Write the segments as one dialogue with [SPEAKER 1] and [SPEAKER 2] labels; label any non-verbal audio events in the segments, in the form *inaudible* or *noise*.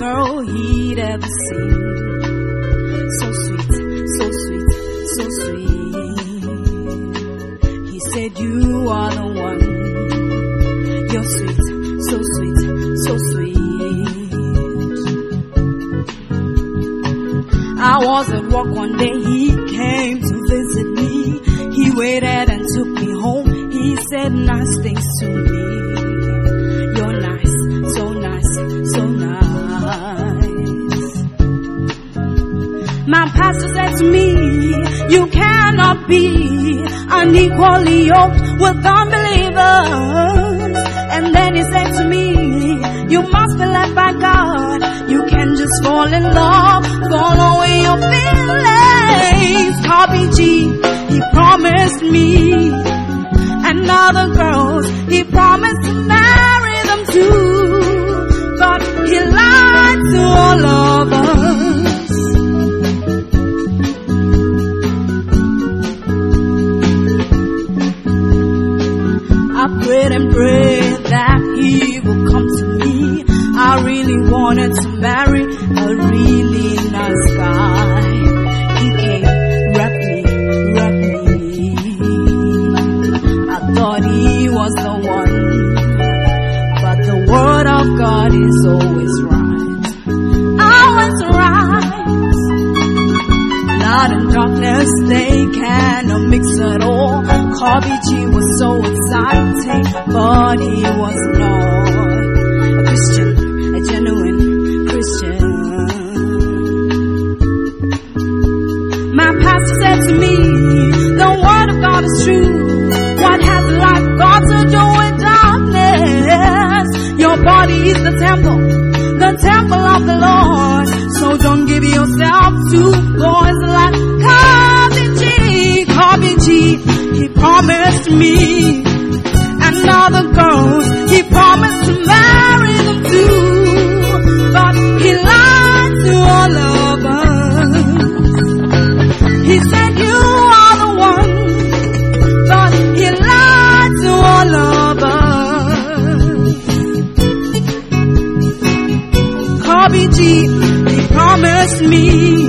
[SPEAKER 1] Girl he'd ever seen. So sweet, so sweet, so sweet. He said, You are the one. You're sweet, so sweet, so sweet. I was at work one day, he came to visit me. He waited and took me home. He said nice things to me. To me, you cannot be unequally yoked with unbelievers. And then he said to me, you must be led by God. You can just fall in love, following your feelings. Kobe G, he promised me and other girls. He promised to marry them too. But he lied to all of wanted to marry a really nice guy. He came, wrapped me, wrapped me. I thought he was the one, but the word of God is always right. Always right. Light and darkness, they cannot mix at all. Kobe G was so exciting, but he was not pastor said to me, the word of God is true. What has life got to do with darkness? Your body is the temple, the temple of the Lord. So don't give yourself to boys like. Kobe G. He promised me and other girls. He promised to marry me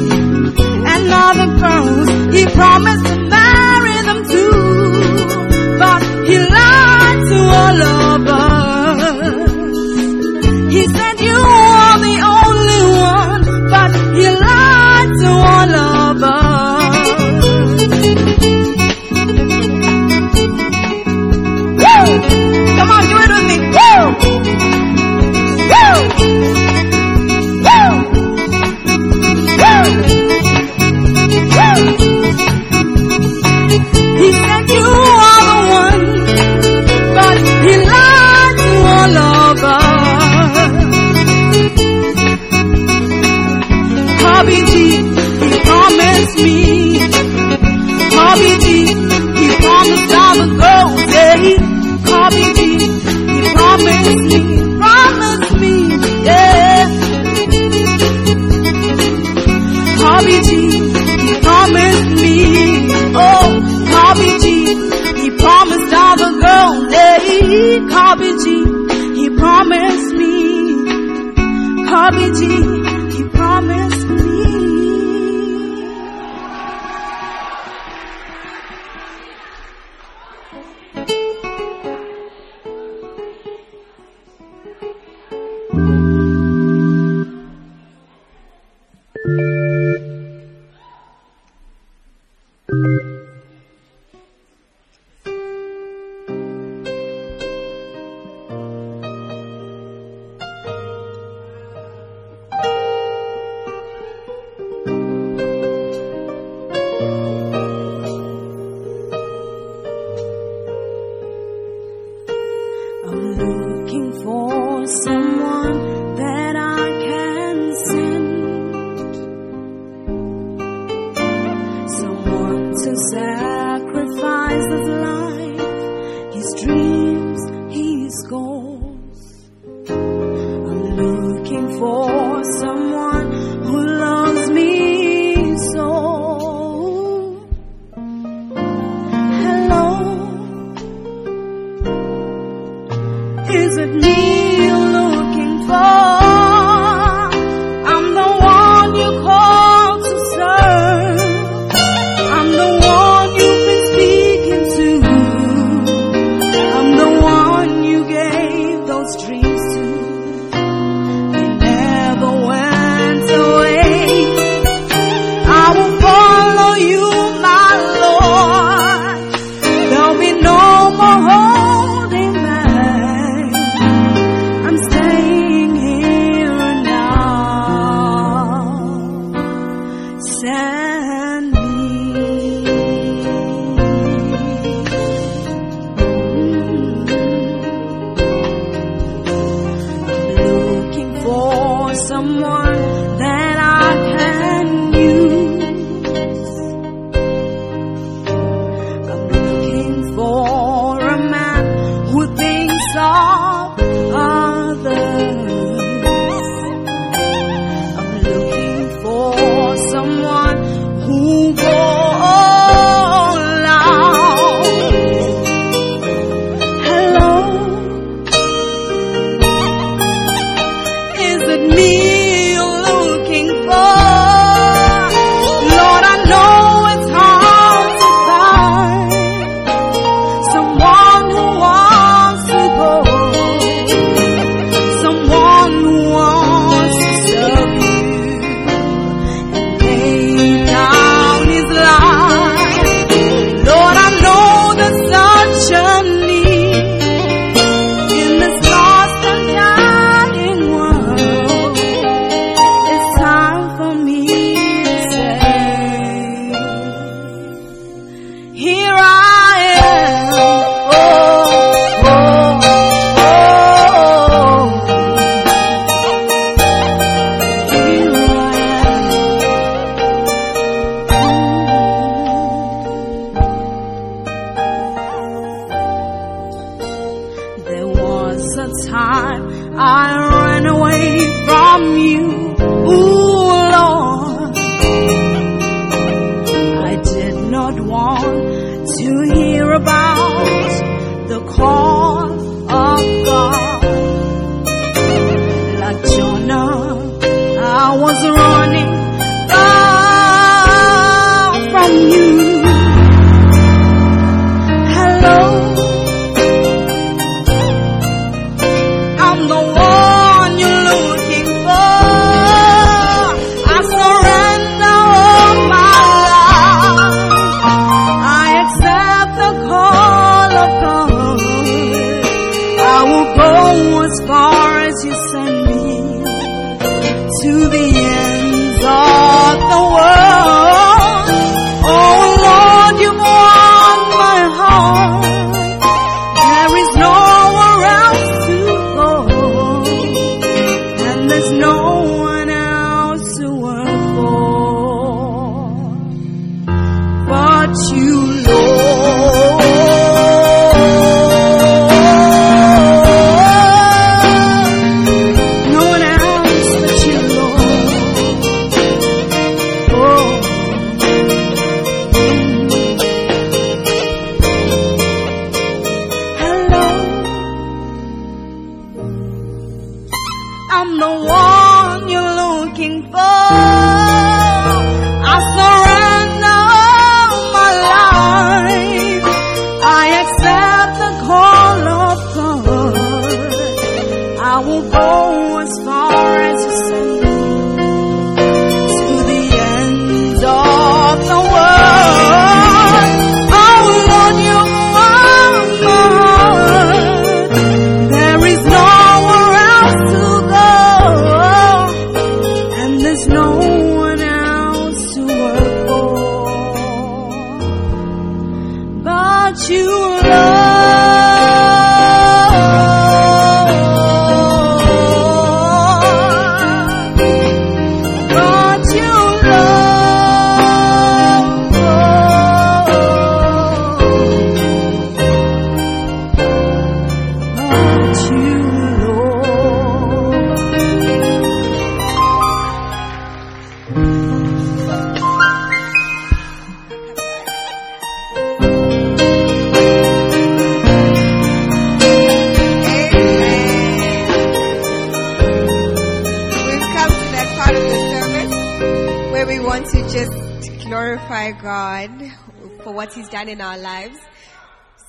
[SPEAKER 1] in
[SPEAKER 2] our lives.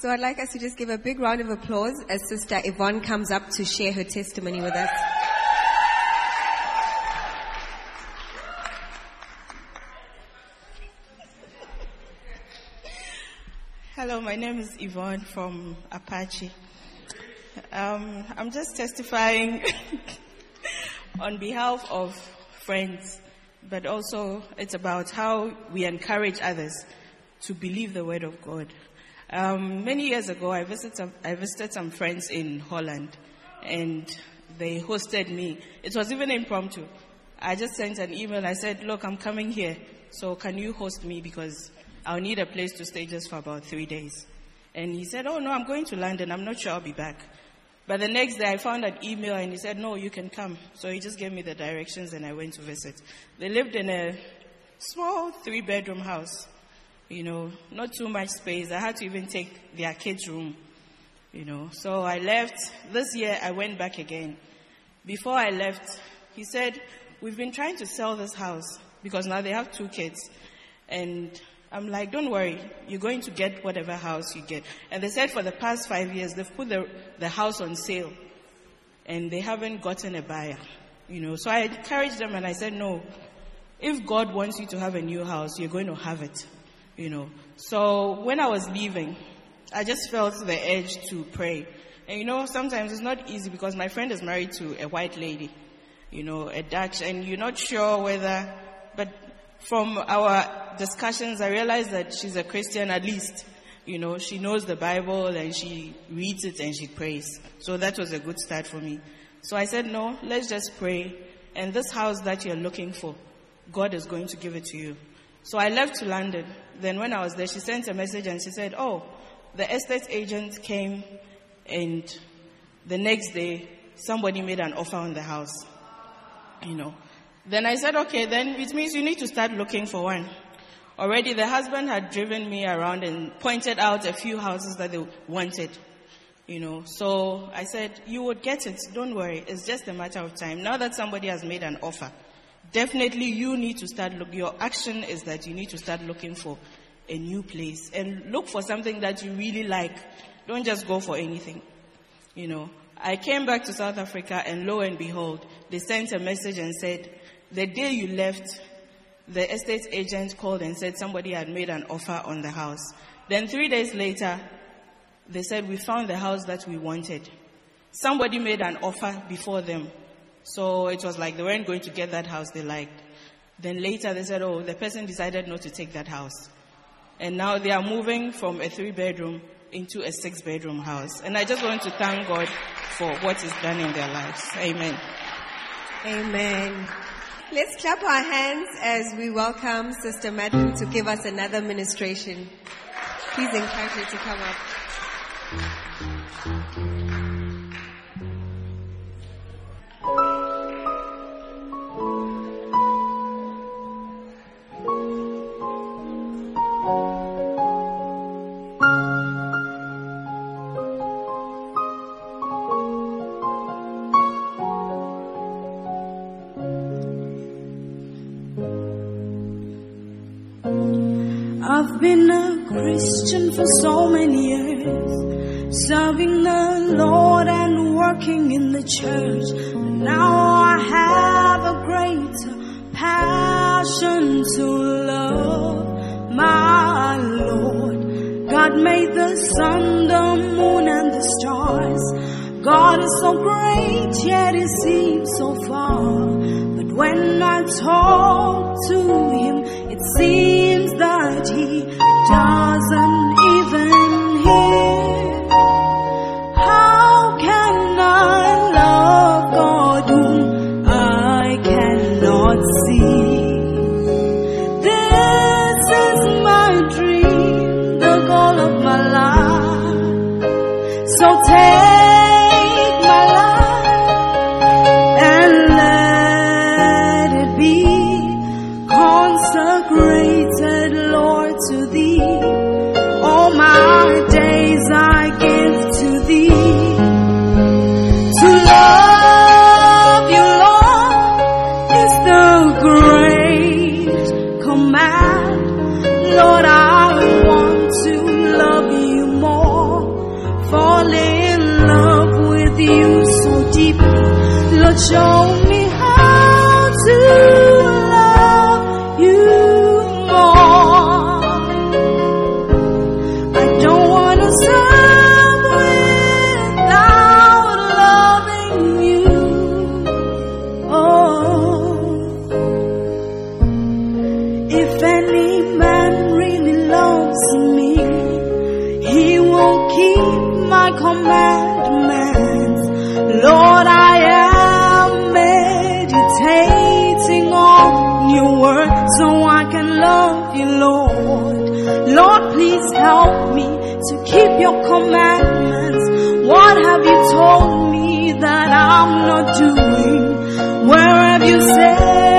[SPEAKER 2] So I'd like us to just give a big round of applause as Sister Yvonne comes up to share her testimony with us.
[SPEAKER 3] Hello, my name is Yvonne from Apache. Um, I'm just testifying *laughs* on behalf of friends, but also it's about how we encourage others to believe the word of God. Um, many years ago, I visited, some, I visited some friends in Holland, and they hosted me. It was even impromptu. I just sent an email. I said, "Look, I'm coming here, so can you host me because I'll need a place to stay just for about three days." And he said, "Oh no, I'm going to London. I'm not sure I'll be back." But the next day, I found an email, and he said, "No, you can come." So he just gave me the directions, and I went to visit. They lived in a small three-bedroom house you know, not too much space. I had to even take their kids' room, you know. So I left. This year I went back again. Before I left, he said, We've been trying to sell this house because now they have two kids. And I'm like, Don't worry, you're going to get whatever house you get. And they said for the past five years, they've put the, the house on sale and they haven't gotten a buyer, you know. So I encouraged them and I said, No, if God wants you to have a new house, you're going to have it you know. So when I was leaving, I just felt the urge to pray. And you know, sometimes it's not easy because my friend is married to a white lady, you know, a Dutch, and you're not sure whether, but from our discussions, I realized that she's a Christian at least. You know, she knows the Bible and she reads it and she prays. So that was a good start for me. So I said, no, let's just pray. And this house that you're looking for, God is going to give it to you. So I left to London. Then when I was there, she sent a message and she said, Oh, the estate agent came and the next day somebody made an offer on the house. You know. Then I said, okay, then it means you need to start looking for one. Already the husband had driven me around and pointed out a few houses that they wanted. You know, so I said, you would get it. Don't worry. It's just a matter of time. Now that somebody has made an offer, definitely you need to start look your action is that you need to start looking for a new place and look for something that you really like. Don't just go for anything. You know i came back to south africa and lo and behold they sent a message and said the day you left the estate agent called and said somebody had made an offer on the house. Then 3 days later they said we found the house that we wanted. Somebody made an offer before them so it was like they weren't going to get that house they liked. Then later they said, oh, the person decided not to take that house. And now they are moving from a three bedroom into a six bedroom house. And I just want to thank God for what is done in their lives. Amen.
[SPEAKER 2] Amen. Let's clap our hands as we welcome Sister Madeline to give us another ministration. Please encourage her to come up.
[SPEAKER 1] I've been a Christian for so many years, serving the Lord and working in the church. Now I have a greater passion to love my Lord. God made the sun, the moon, and the stars. God is so great, yet He seems so far. But when I talk to Him, it seems your commandments? What have you told me that I'm not doing? Where have you
[SPEAKER 4] said?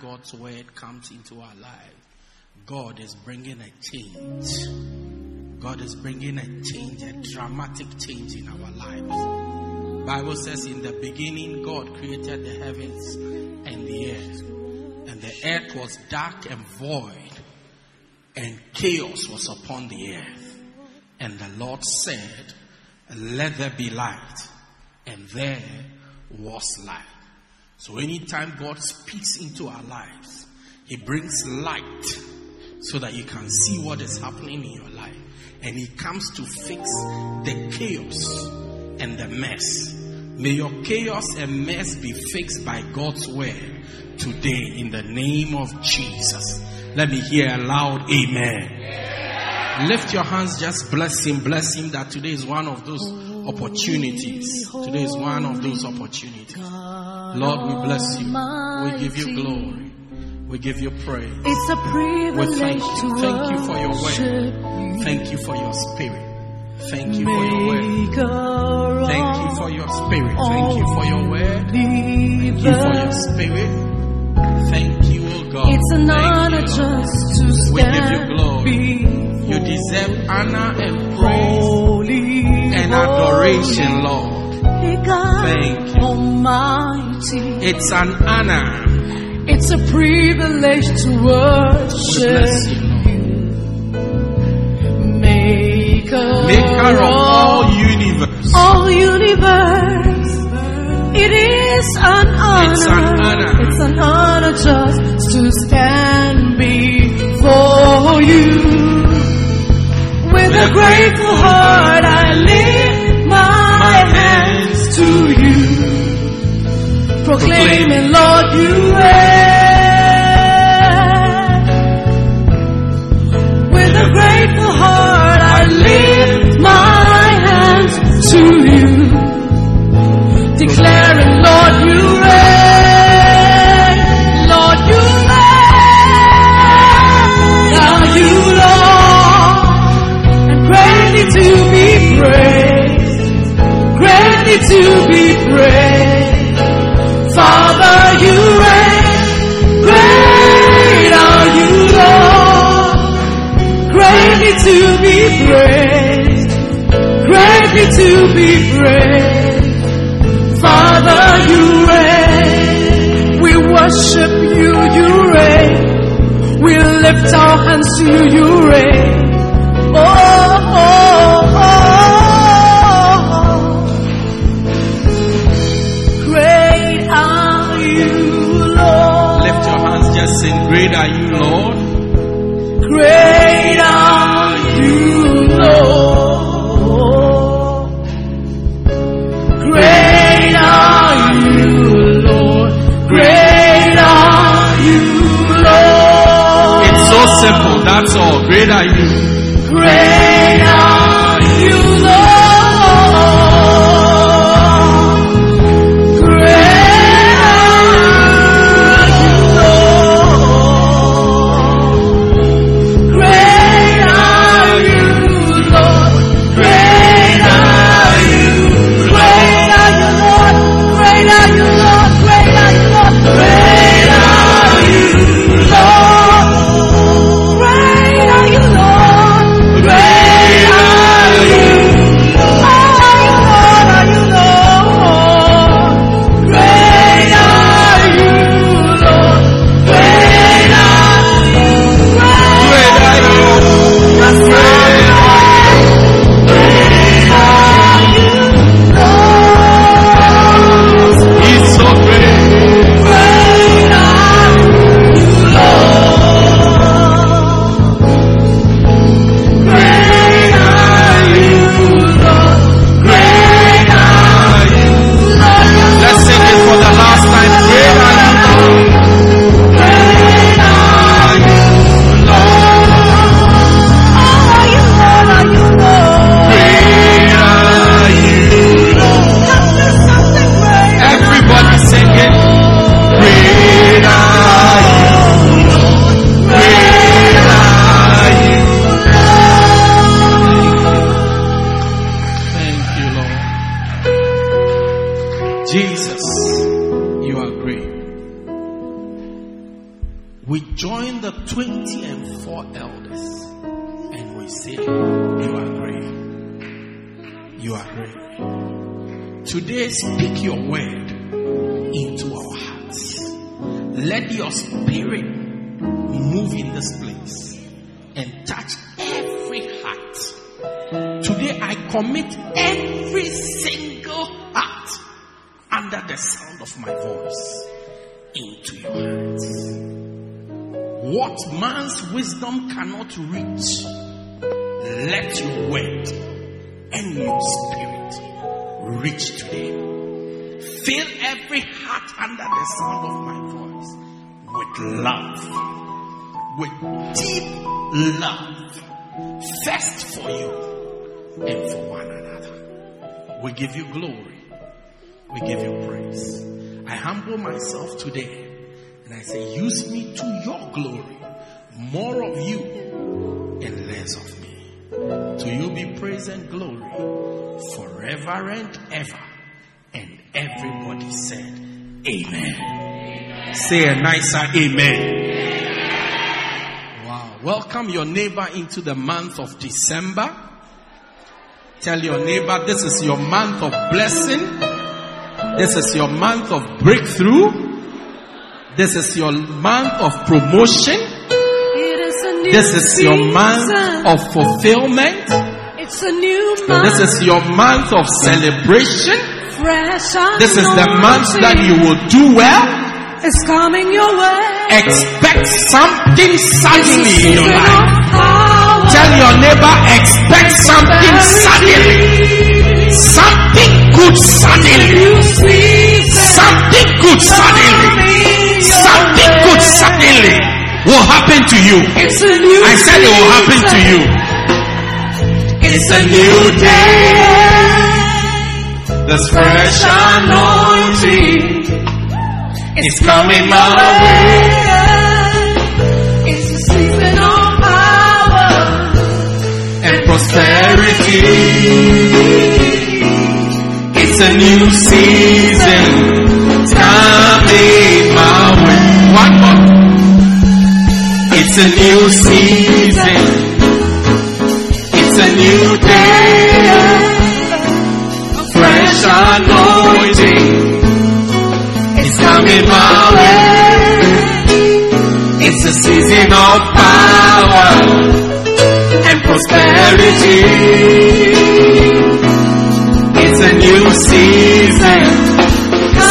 [SPEAKER 4] God's word comes into our lives, God is bringing a change. God is bringing a change, a dramatic change in our lives. Bible says in the beginning God created the heavens and the earth. And the earth was dark and void, and chaos was upon the earth. And the Lord said, Let there be light. And there was light. So anytime God speaks into our lives, He brings light so that you can see what is happening in your life. And He comes to fix the chaos and the mess. May your chaos and mess be fixed by God's word today in the name of Jesus. Let me hear a loud amen. Lift your hands, just bless him, bless him that today is one of those opportunities. Today is one of those opportunities. Lord, we bless you. We give you glory. We give you praise.
[SPEAKER 5] It's a
[SPEAKER 4] We
[SPEAKER 5] privilege
[SPEAKER 4] thank you.
[SPEAKER 5] to
[SPEAKER 4] Thank you for your word. Thank you for your spirit. Thank you for your word. Thank you for your spirit. Thank you for your word. Thank you for your spirit. Thank you, O God.
[SPEAKER 5] It's an honor just to
[SPEAKER 4] We give you glory. You deserve honor and and adoration, Lord. Thank you.
[SPEAKER 5] Almighty.
[SPEAKER 4] It's an honor.
[SPEAKER 5] It's a privilege to worship
[SPEAKER 4] you.
[SPEAKER 5] Maker,
[SPEAKER 4] Maker of all universe.
[SPEAKER 5] all universe. It is an honor.
[SPEAKER 4] It's an honor.
[SPEAKER 5] It's an honor just to stand before you. With a grateful heart, I lift proclaiming, Lord, you reign. With a grateful heart, I lift my hands to you declaring, you, reign.
[SPEAKER 4] Love, with deep love, first for you and for one another. We give you glory. We give you praise. I humble myself today and I say, use me to your glory. More of you and less of me. To you be praise and glory forever and ever. And everybody said, Amen. Say a nicer Amen. Wow. Welcome your neighbor into the month of December. Tell your neighbor this is your month of blessing. This is your month of breakthrough. This is your month of promotion. This is your month of fulfillment.
[SPEAKER 1] It's a new month.
[SPEAKER 4] This is your month of celebration. This is the month that you will do well.
[SPEAKER 1] It's coming your way.
[SPEAKER 4] Expect something suddenly in your life. Tell your neighbor, expect something suddenly. Something good suddenly. Something good suddenly. Something good suddenly will happen to you.
[SPEAKER 1] It's a new
[SPEAKER 4] I said it will happen to you. It's a new day. This fresh anointing is coming my way.
[SPEAKER 1] It's a season of power.
[SPEAKER 4] and prosperity. It's a new season coming my way. One more. It's a new season. It's a new day. Coming my way. It's a season of power and prosperity. It's a new season.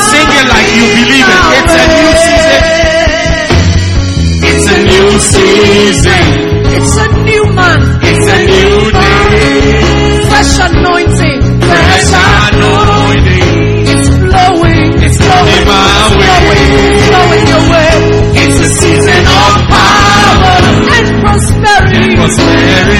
[SPEAKER 4] Sing it like you believe it. It's a new season. It's a new season.
[SPEAKER 1] Prosperity.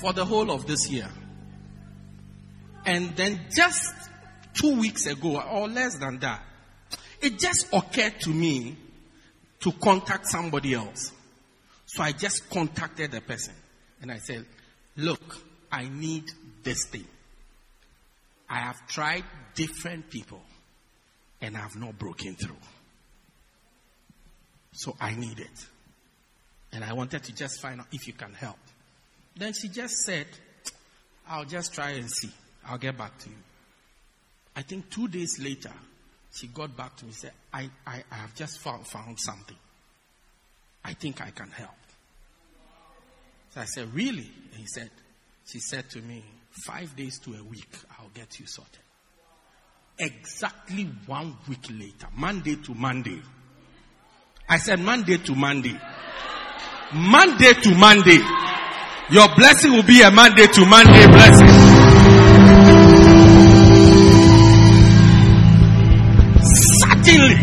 [SPEAKER 4] For the whole of this year. And then just two weeks ago, or less than that, it just occurred to me to contact somebody else. So I just contacted the person and I said, Look, I need this thing. I have tried different people and I have not broken through. So I need it. And I wanted to just find out if you can help. Then she just said, I'll just try and see. I'll get back to you. I think two days later, she got back to me and said, I, I, I have just found, found something. I think I can help. So I said, Really? And he said, She said to me, Five days to a week, I'll get you sorted. Exactly one week later, Monday to Monday. I said, Monday to Monday. Monday to Monday. Your blessing will be a Monday to Monday blessing. Suddenly,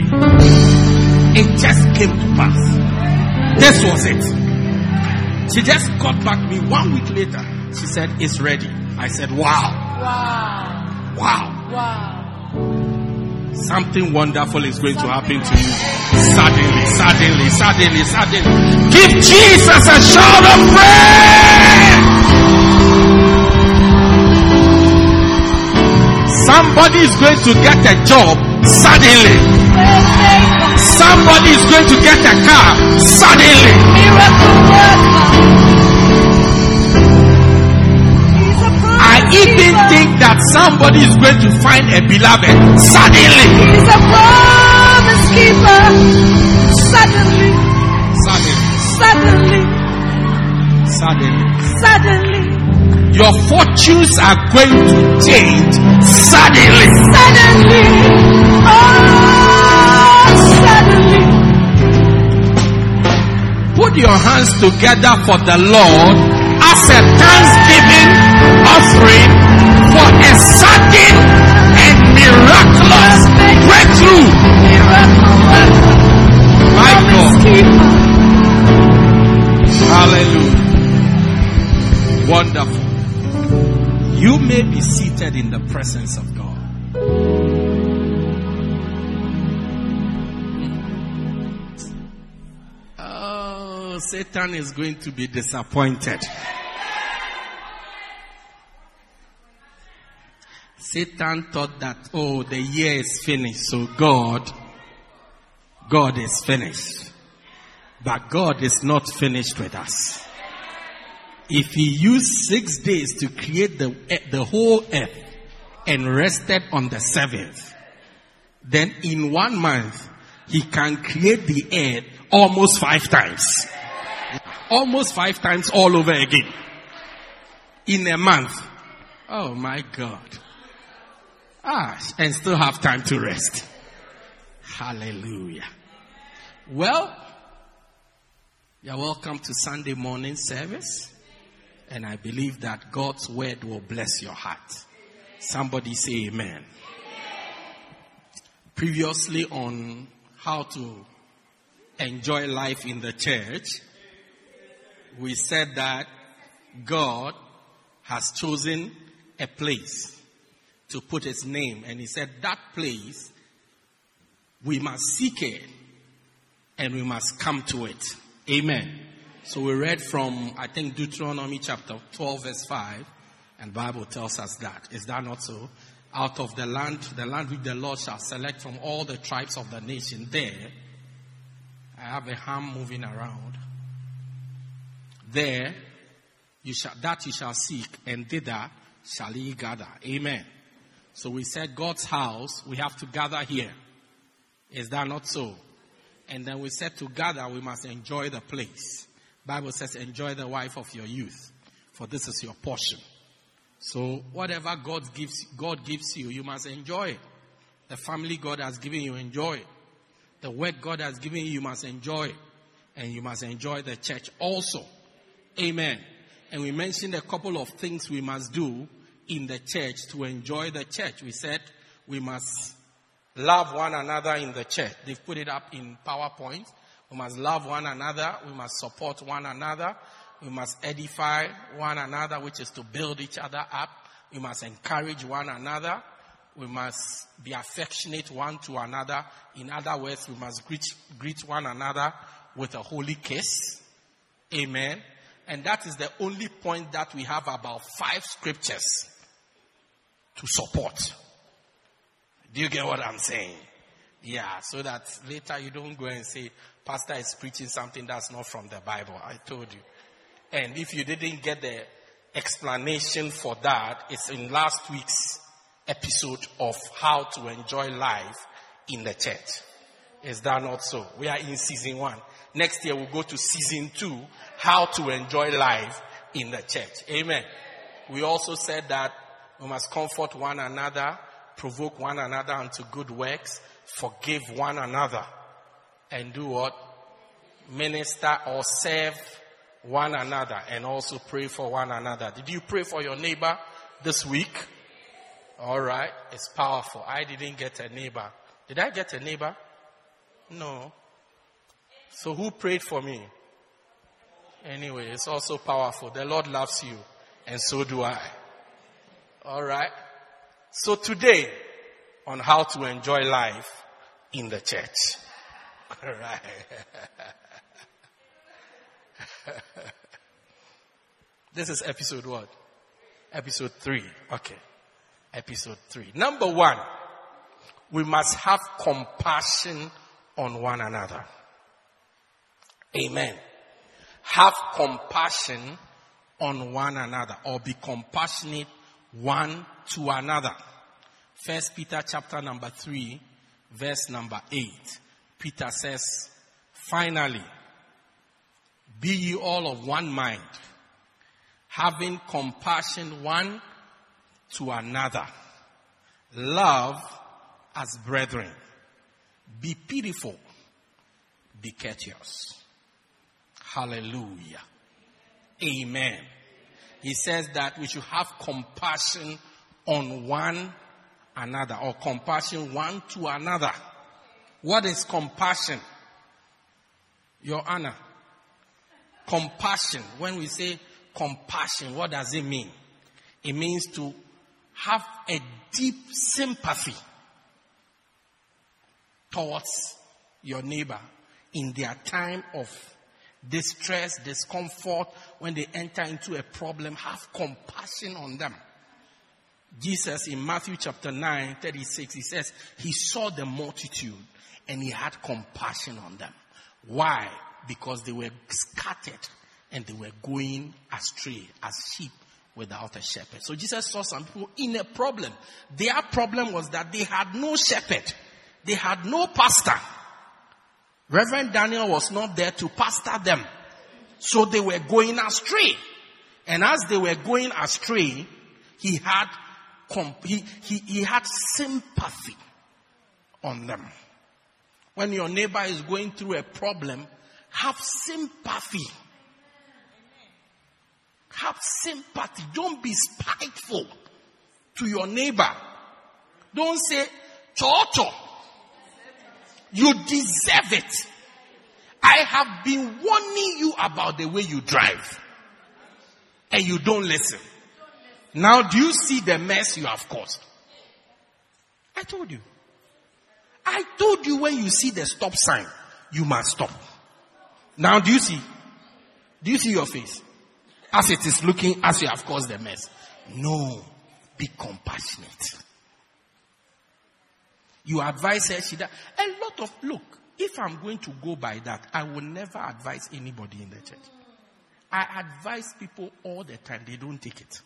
[SPEAKER 4] it just came to pass. This was it. She just got back me one week later. She said, It's ready. I said, Wow.
[SPEAKER 1] Wow.
[SPEAKER 4] Wow.
[SPEAKER 1] Wow.
[SPEAKER 4] Something wonderful is going to happen to you. Suddenly, suddenly, suddenly, suddenly. Give Jesus a shout of praise! Somebody is going to get a job suddenly. Somebody is going to get a car suddenly.
[SPEAKER 1] Promise
[SPEAKER 4] even think that somebody is going to find a beloved suddenly.
[SPEAKER 1] He's a promise keeper. Suddenly,
[SPEAKER 4] Suddenly.
[SPEAKER 1] suddenly,
[SPEAKER 4] Suddenly.
[SPEAKER 1] suddenly,
[SPEAKER 4] Your fortunes are going to change suddenly.
[SPEAKER 1] suddenly. Oh, suddenly.
[SPEAKER 4] Put your hands together for the Lord as a thanksgiving offering for a sudden and miraculous breakthrough. My God. Hallelujah. Wonderful. You may be seated in the presence of God. Oh, Satan is going to be disappointed. Satan thought that, oh, the year is finished, so God, God is finished. But God is not finished with us. If He used six days to create the, eh, the whole earth and rested on the seventh, then in one month, He can create the earth almost five times. Almost five times all over again. In a month. Oh my God. Ah, and still have time to rest. Hallelujah. Well, you're welcome to Sunday morning service. And I believe that God's word will bless your heart. Somebody say amen. Previously on how to enjoy life in the church, we said that God has chosen a place to put his name. And he said that place, we must seek it and we must come to it. Amen. So we read from, I think, Deuteronomy chapter 12 verse 5, and Bible tells us that. Is that not so? Out of the land, the land which the Lord shall select from all the tribes of the nation there, I have a ham moving around. There, you shall, that you shall seek, and thither shall ye gather. Amen. So we said God's house, we have to gather here. Is that not so? And then we said to gather, we must enjoy the place. Bible says, enjoy the wife of your youth, for this is your portion. So whatever God gives, God gives you, you must enjoy it. The family God has given you, enjoy it. The work God has given you, you must enjoy it. And you must enjoy the church also. Amen. And we mentioned a couple of things we must do in the church to enjoy the church. We said we must love one another in the church. They've put it up in PowerPoint. We must love one another. We must support one another. We must edify one another, which is to build each other up. We must encourage one another. We must be affectionate one to another. In other words, we must greet, greet one another with a holy kiss. Amen. And that is the only point that we have about five scriptures to support. Do you get what I'm saying? Yeah, so that later you don't go and say, Pastor is preaching something that's not from the Bible. I told you. And if you didn't get the explanation for that, it's in last week's episode of how to enjoy life in the church. Is that not so? We are in season one. Next year we'll go to season two, how to enjoy life in the church. Amen. We also said that we must comfort one another, provoke one another unto good works, forgive one another, and do what? Minister or serve one another and also pray for one another. Did you pray for your neighbor this week? Alright, it's powerful. I didn't get a neighbor. Did I get a neighbor? No. So who prayed for me? Anyway, it's also powerful. The Lord loves you and so do I. Alright. So today, on how to enjoy life in the church. *laughs* Alright. *laughs* this is episode what? Episode three. Okay. Episode three. Number one, we must have compassion on one another. Amen. Have compassion on one another or be compassionate one to another. First Peter chapter number three, verse number eight. Peter says, finally, be ye all of one mind, having compassion one to another. Love as brethren. Be pitiful. Be courteous. Hallelujah. Amen. He says that we should have compassion on one another or compassion one to another. What is compassion? Your honor. Compassion. When we say compassion, what does it mean? It means to have a deep sympathy towards your neighbor in their time of distress, discomfort, when they enter into a problem, have compassion on them. Jesus in Matthew chapter 9, 36, he says, he saw the multitude and he had compassion on them. Why? Because they were scattered and they were going astray as sheep without a shepherd. So Jesus saw some people in a problem. Their problem was that they had no shepherd. They had no pastor. Reverend Daniel was not there to pastor them. So they were going astray. And as they were going astray, he had, he, he, he had sympathy on them. When your neighbor is going through a problem, have sympathy. Have sympathy. Don't be spiteful to your neighbor. Don't say, Toto, you deserve it. I have been warning you about the way you drive. And you don't listen. Now do you see the mess you have caused? I told you. I told you when you see the stop sign, you must stop. Now do you see? Do you see your face? As it is looking as you have caused the mess. No. Be compassionate. You advise her, she does. A lot of, look, if I'm going to go by that, I will never advise anybody in the church. I advise people all the time, they don't take it.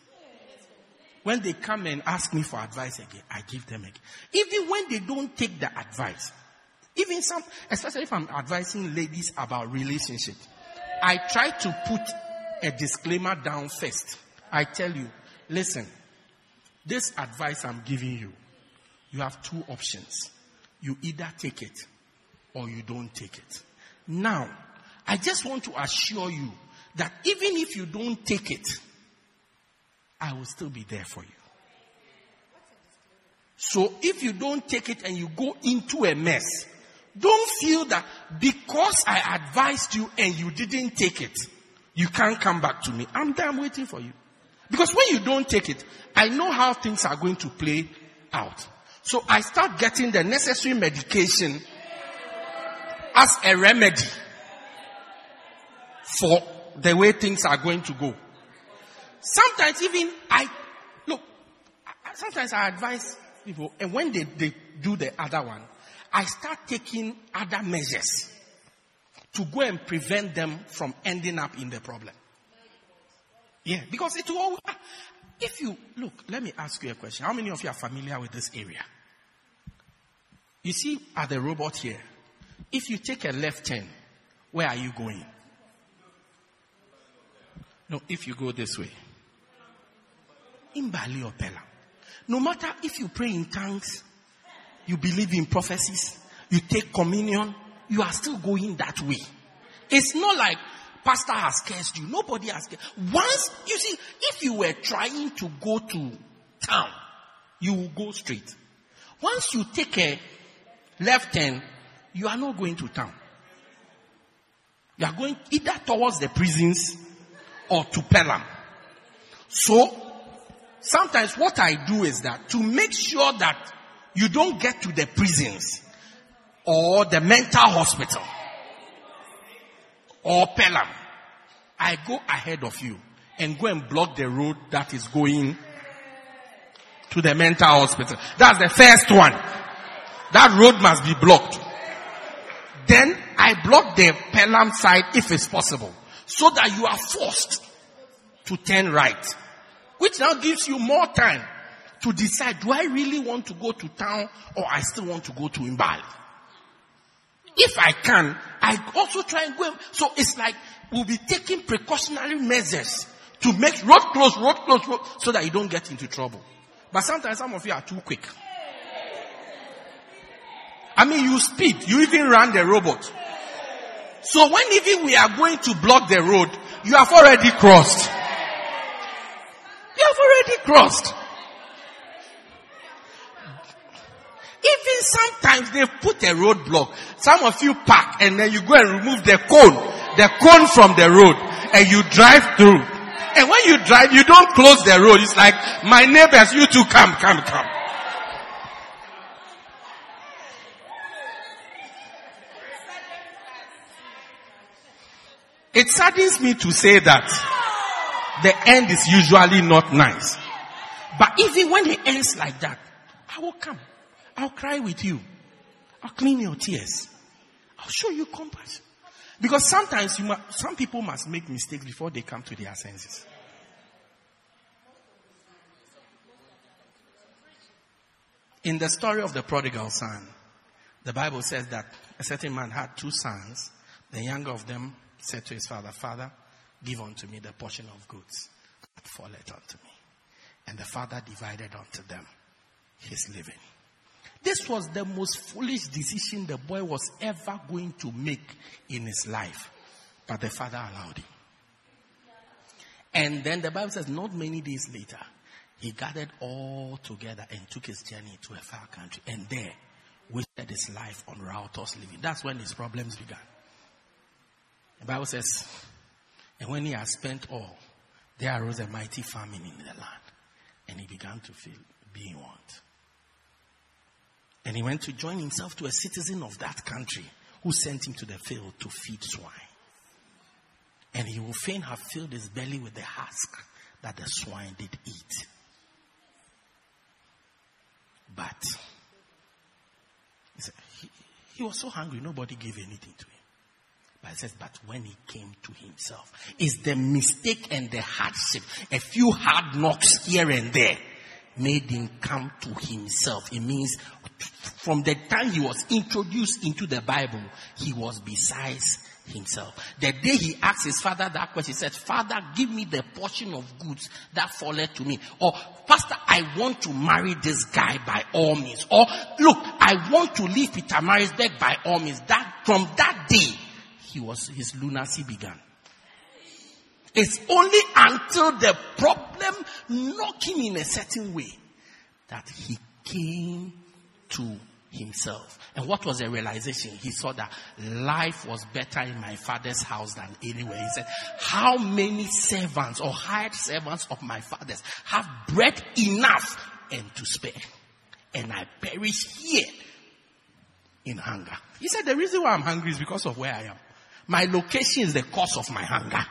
[SPEAKER 4] When they come and ask me for advice again, I give them again. Even when they don't take the advice, even some, especially if I'm advising ladies about relationship, I try to put a disclaimer down first. I tell you, listen, this advice I'm giving you, you have two options. You either take it or you don't take it. Now, I just want to assure you that even if you don't take it, I will still be there for you. So if you don't take it and you go into a mess, don't feel that because I advised you and you didn't take it, you can't come back to me. I'm there, I'm waiting for you. Because when you don't take it, I know how things are going to play out. So I start getting the necessary medication as a remedy for the way things are going to go. Sometimes even I, look, sometimes I advise people and when they, they do the other one, I start taking other measures to go and prevent them from ending up in the problem. Yeah, because it will. If you look, let me ask you a question. How many of you are familiar with this area? You see, at the robot here, if you take a left turn, where are you going? No, if you go this way, in Mbali or Pelham, no matter if you pray in tongues, you believe in prophecies, you take communion, you are still going that way. It's not like pastor has cursed you. Nobody has cursed. Once, you see, if you were trying to go to town, you will go straight. Once you take a left turn, you are not going to town. You are going either towards the prisons or to Pelham. So, sometimes what I do is that to make sure that you don't get to the prisons or the mental hospital or Pelham, I go ahead of you and go and block the road that is going to the mental hospital. That's the first one. That road must be blocked. Then I block the Pelham side if it's possible. So that you are forced to turn right. Which now gives you more time to decide, do I really want to go to town or I still want to go to Mbali? If I can, I also try and go. So it's like we'll be taking precautionary measures to make road close, road close, road, so that you don't get into trouble. But sometimes some of you are too quick. I mean, you speed, you even run the robot. So when even we are going to block the road, you have already crossed. You have already crossed. Even sometimes they put a roadblock. Some of you park and then you go and remove the cone, the cone from the road and you drive through. And when you drive, you don't close the road. It's like, my neighbors, you two come, come, come. It saddens me to say that the end is usually not nice. But even when it ends like that, I will come. I'll cry with you. I'll clean your tears. I'll show you compassion. Because sometimes you must, some people must make mistakes before they come to their senses. In the story of the prodigal son, the Bible says that a certain man had two sons. The younger of them said to his father, Father, give unto me the portion of goods that falleth unto me. And the father divided unto them his living. This was the most foolish decision the boy was ever going to make in his life. But the father allowed him. And then the Bible says, not many days later, he gathered all together and took his journey to a far country. And there, wasted his life on riotous living. That's when his problems began. The Bible says, and when he had spent all, there arose a mighty famine in the land. And he began to feel being want. And he went to join himself to a citizen of that country who sent him to the field to feed swine. And he would fain have filled his belly with the husk that the swine did eat. But he, he, was so hungry, nobody gave anything to him. But says, but when he came to himself, is the mistake and the hardship, a few hard knocks here and there, made him come to himself. It means from the time he was introduced into the Bible, he was besides himself. The day he asked his father that question, he said, Father, give me the portion of goods that falleth to me. Or, Pastor, I want to marry this guy by all means. Or, look, I want to leave Peter Pietermaritzburg by all means. That, from that day, he was, his lunacy began. It's only until the problem knocked him in a certain way that he came to himself. And what was the realization? He saw that life was better in my father's house than anywhere. He said, how many servants or hired servants of my father's have bread enough and to spare? And I perish here in hunger. He said, the reason why I'm hungry is because of where I am. My location is the cause of my hunger.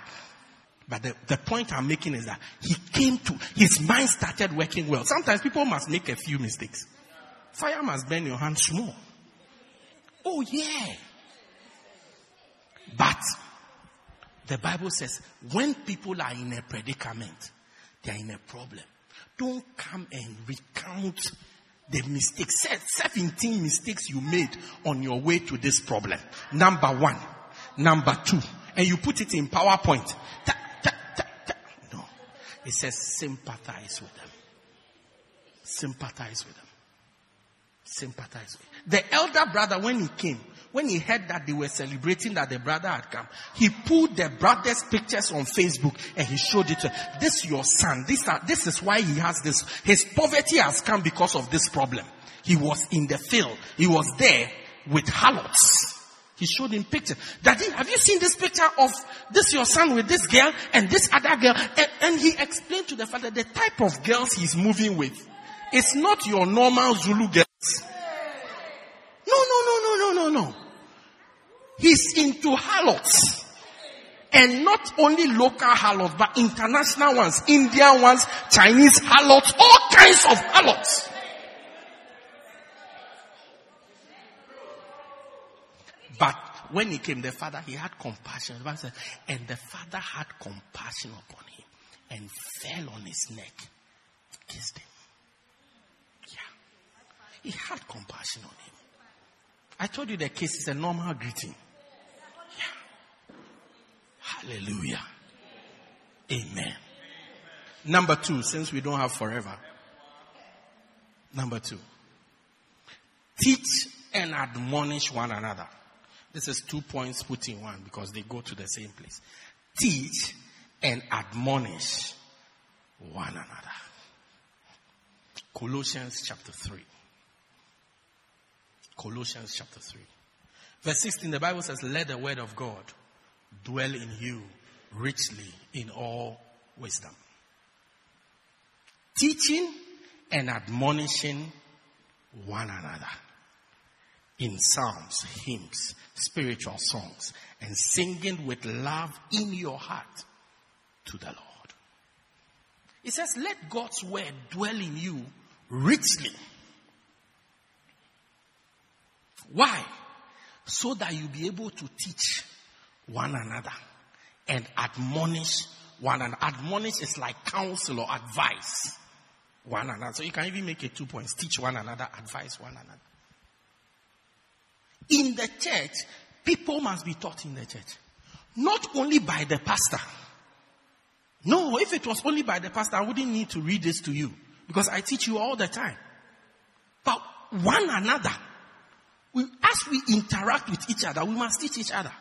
[SPEAKER 4] But the, the point I'm making is that he came to, his mind started working well. Sometimes people must make a few mistakes. Fire must burn your hand small. Oh yeah. But The Bible says when people are in a predicament, they are in a problem. Don't come and recount the mistakes, 17 mistakes you made on your way to this problem. Number one. Number two. And you put it in PowerPoint. No. It says sympathize with them. Sympathize with them. Sympathize with them. The elder brother, when he came, when he heard that they were celebrating that the brother had come, he pulled the brother's pictures on Facebook and he showed it to this your son. This, this is why he has this. His poverty has come because of this problem. He was in the field. He was there with harlots. He showed him picture. Daddy, have you seen this picture of this your son with this girl and this other girl? And, and he explained to the father the type of girls he's moving with. It's not your normal Zulu girls. No, no, no, no, no, no, no. He's into harlots. And not only local harlots, but international ones, Indian ones, Chinese harlots, all kinds of harlots. But when he came, the father, he had compassion. The Bible says, and the father had compassion upon him and fell on his neck, kissed him. Yeah. He had compassion on him. I told you the kiss is a normal greeting. Yeah. Hallelujah. Amen. Number two, since we don't have forever. Number two. Teach and admonish one another. This is two points put in one because they go to the same place. Teach and admonish one another. Colossians chapter 3. Colossians chapter 3. Verse 16, the Bible says, Let the word of God dwell in you richly in all wisdom. Teaching and admonishing one another in psalms, hymns, spiritual songs, and singing with love in your heart to the Lord. It says, let God's word dwell in you richly. Why? So that you'll be able to teach one another and admonish one another. Admonish is like counsel or advice one another. So you can even make it two points. Teach one another, advise one another. In the church, people must be taught in the church. Not only by the pastor. No, if it was only by the pastor, I wouldn't need to read this to you. Because I teach you all the time. But one another. We, as we interact with each other, we must teach each other.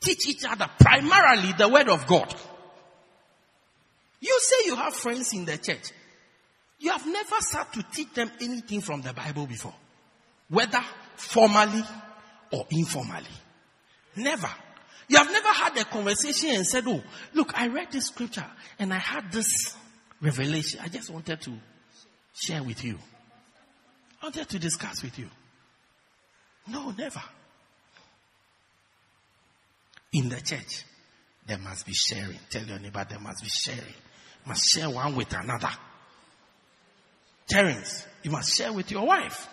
[SPEAKER 4] Teach each other primarily the word of God. You say you have friends in the church. You have never sat to teach them anything from the Bible before. Whether formally or informally. Never. You have never had a conversation and said, oh, look, I read this scripture and I had this revelation. I just wanted to share with you. I wanted to discuss with you. No, never. In the church, there must be sharing. Tell your neighbor there must be sharing. must share one with another. Terence, you must share with your wife.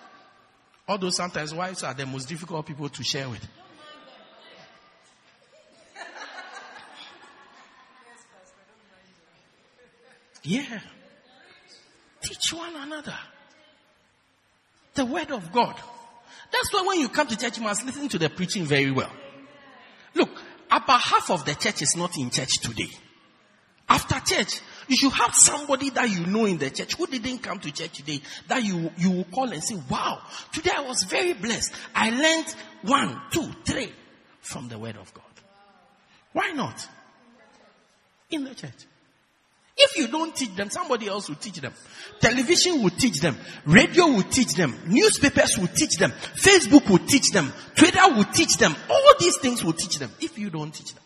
[SPEAKER 4] Although sometimes wives are the most difficult people to share with. Yeah. Teach one another. The word of God. That's why when you come to church, you must listen to the preaching very well. Look, about half of the church is not in church today. After church, you should have somebody that you know in the church who didn't come to church today that you, you will call and say, wow, today I was very blessed. I learned one, two, three from the word of God. Why not? In the church. If you don't teach them, somebody else will teach them. Television will teach them. Radio will teach them. Newspapers will teach them. Facebook will teach them. Twitter will teach them. All these things will teach them if you don't teach them.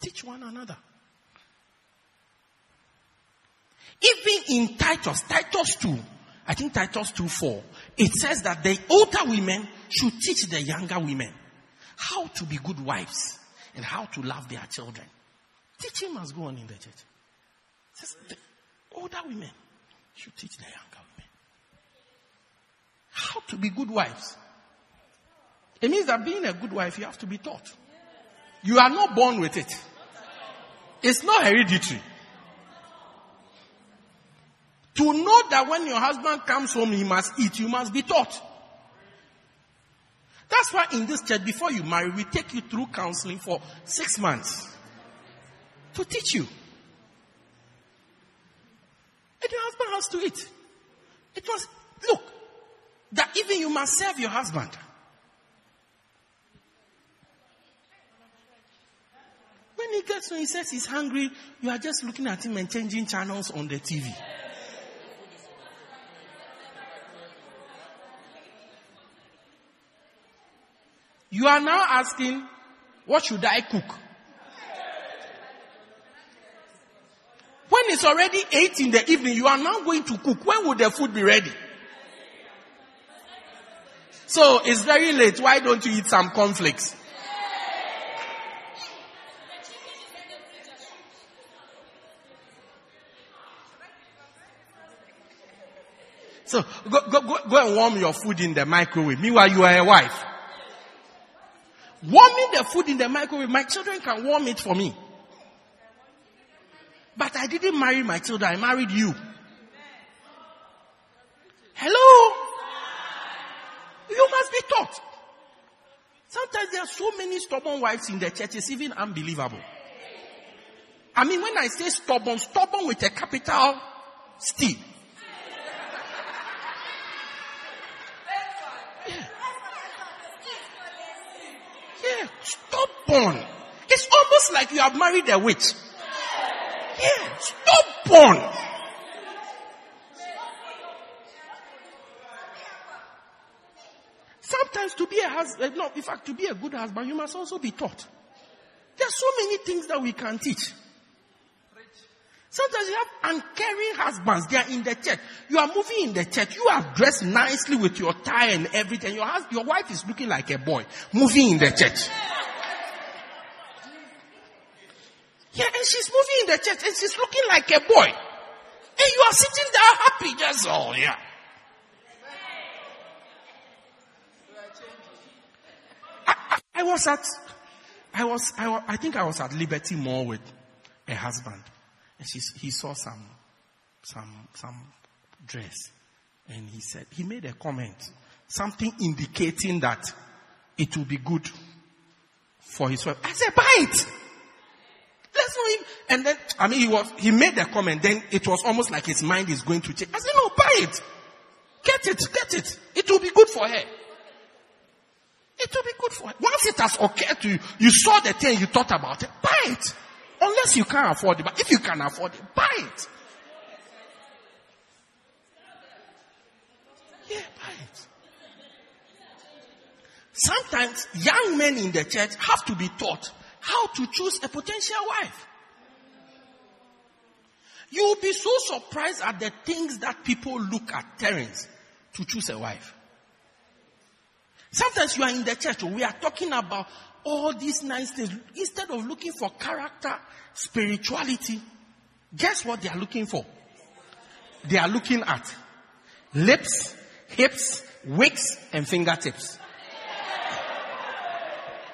[SPEAKER 4] Teach one another. Even in Titus, Titus 2, I think Titus 2 4, it says that the older women should teach the younger women how to be good wives and how to love their children. Teaching must go on in the church. It says the older women should teach the younger women how to be good wives. It means that being a good wife, you have to be taught. You are not born with it. It's not hereditary. To know that when your husband comes home, he must eat, you must be taught. That's why in this church, before you marry, we take you through counseling for six months to teach you. And your husband has to eat. It was, look, that even you must serve your husband. When he gets home, he says he's hungry, you are just looking at him and changing channels on the TV. You are now asking, what should I cook? When it's already 8 in the evening, you are now going to cook. When will the food be ready? So it's very late. Why don't you eat some cornflakes? So go, go, go, go and warm your food in the microwave. Meanwhile, you are a wife. Warming the food in the microwave, my children can warm it for me. But I didn't marry my children, I married you. Hello? You must be taught. Sometimes there are so many stubborn wives in the church, it's even unbelievable. I mean, when I say stubborn, stubborn with a capital T. Yeah, stubborn. It's almost like you have married a witch. Yeah, stubborn. Sometimes to be a husband, eh, no, in fact, to be a good husband, you must also be taught. There are so many things that we can teach. Sometimes you have uncaring husbands. They are in the church. You are moving in the church. You are dressed nicely with your tie and everything. Your husband, your wife is looking like a boy moving in the church. Yeah, and she's moving in the church and she's looking like a boy. And you are sitting there happy, just oh yeah. I, I, was at, I was, I, I think I was at Liberty Mall with a husband, and she, he saw some, some, some dress, and he said he made a comment, something indicating that it will be good for his wife. I said, buy it. Let's not even, and then, I mean, he was, he made the comment, then it was almost like his mind is going to change. I said, no, buy it. Get it, get it. It will be good for her. It will be good for her. Once it has occurred to you, you saw the thing, you thought about it, buy it. Unless you can't afford it, but if you can afford it, buy it. Yeah, buy it. Sometimes young men in the church have to be taught how to choose a potential wife. You will be so surprised at the things that people look at Terence to choose a wife. Sometimes you are in the church, we are talking about all these nice things. Instead of looking for character, spirituality, guess what they are looking for? They are looking at lips, hips, wigs, and fingertips.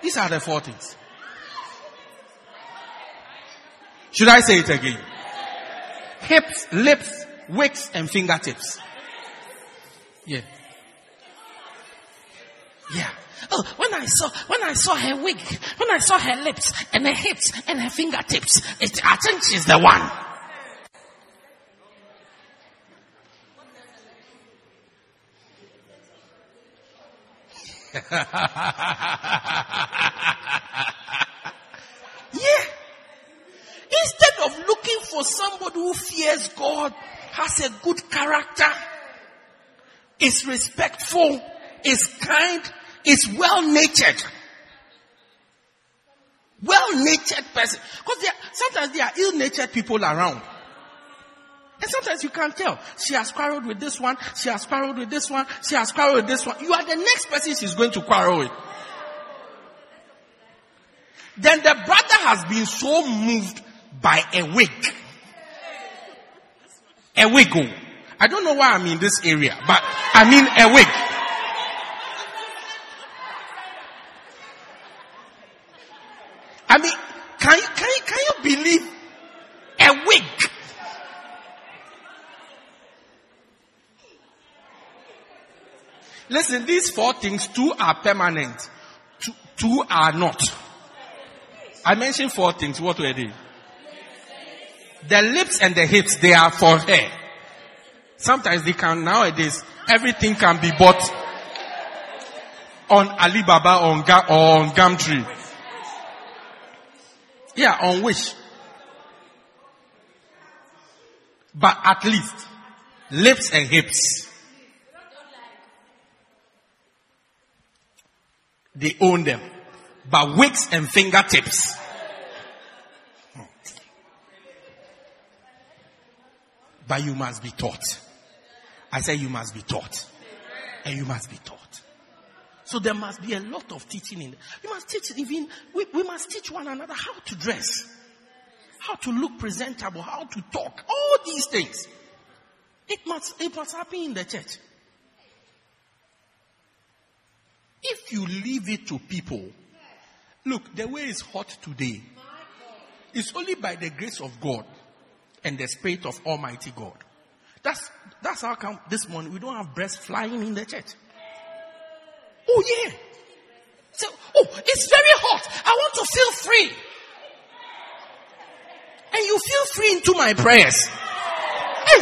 [SPEAKER 4] These are the four things. Should I say it again? Hips, lips, wigs, and fingertips. Yeah. Yeah. Oh, when I saw, when I saw her wig, when I saw her lips and her hips and her fingertips, it, I think she's the one. *laughs* yeah. Instead of looking for somebody who fears God, has a good character, is respectful, is kind, is well natured. Well natured person. Because sometimes there are ill natured people around. And sometimes you can't tell. She has quarreled with this one, she has quarreled with this one, she has quarreled with this one. You are the next person she's going to quarrel with. Then the brother has been so moved by a wig. A wig. oh. I don't know why I'm in this area, but I mean a wig. I mean, can you, can you, can you believe a week? Listen, these four things, two are permanent, two, two are not. I mentioned four things. What were they? The lips and the hips, they are for her. Sometimes they can, nowadays, everything can be bought on Alibaba or on, Ga- or on Gumtree. Yeah, on which? But at least, lips and hips. They own them. But wigs and fingertips. But you must be taught. I say you must be taught. And you must be taught. So there must be a lot of teaching in. You must teach even, we, we must teach one another how to dress, how to look presentable, how to talk, all these things. It must, it must happen in the church. If you leave it to people, look, the way is hot today. It's only by the grace of God and the Spirit of Almighty God. That's, that's how come this morning we don't have breasts flying in the church. Oh yeah. So, oh, it's very hot. I want to feel free. And you feel free into my prayers. Hey.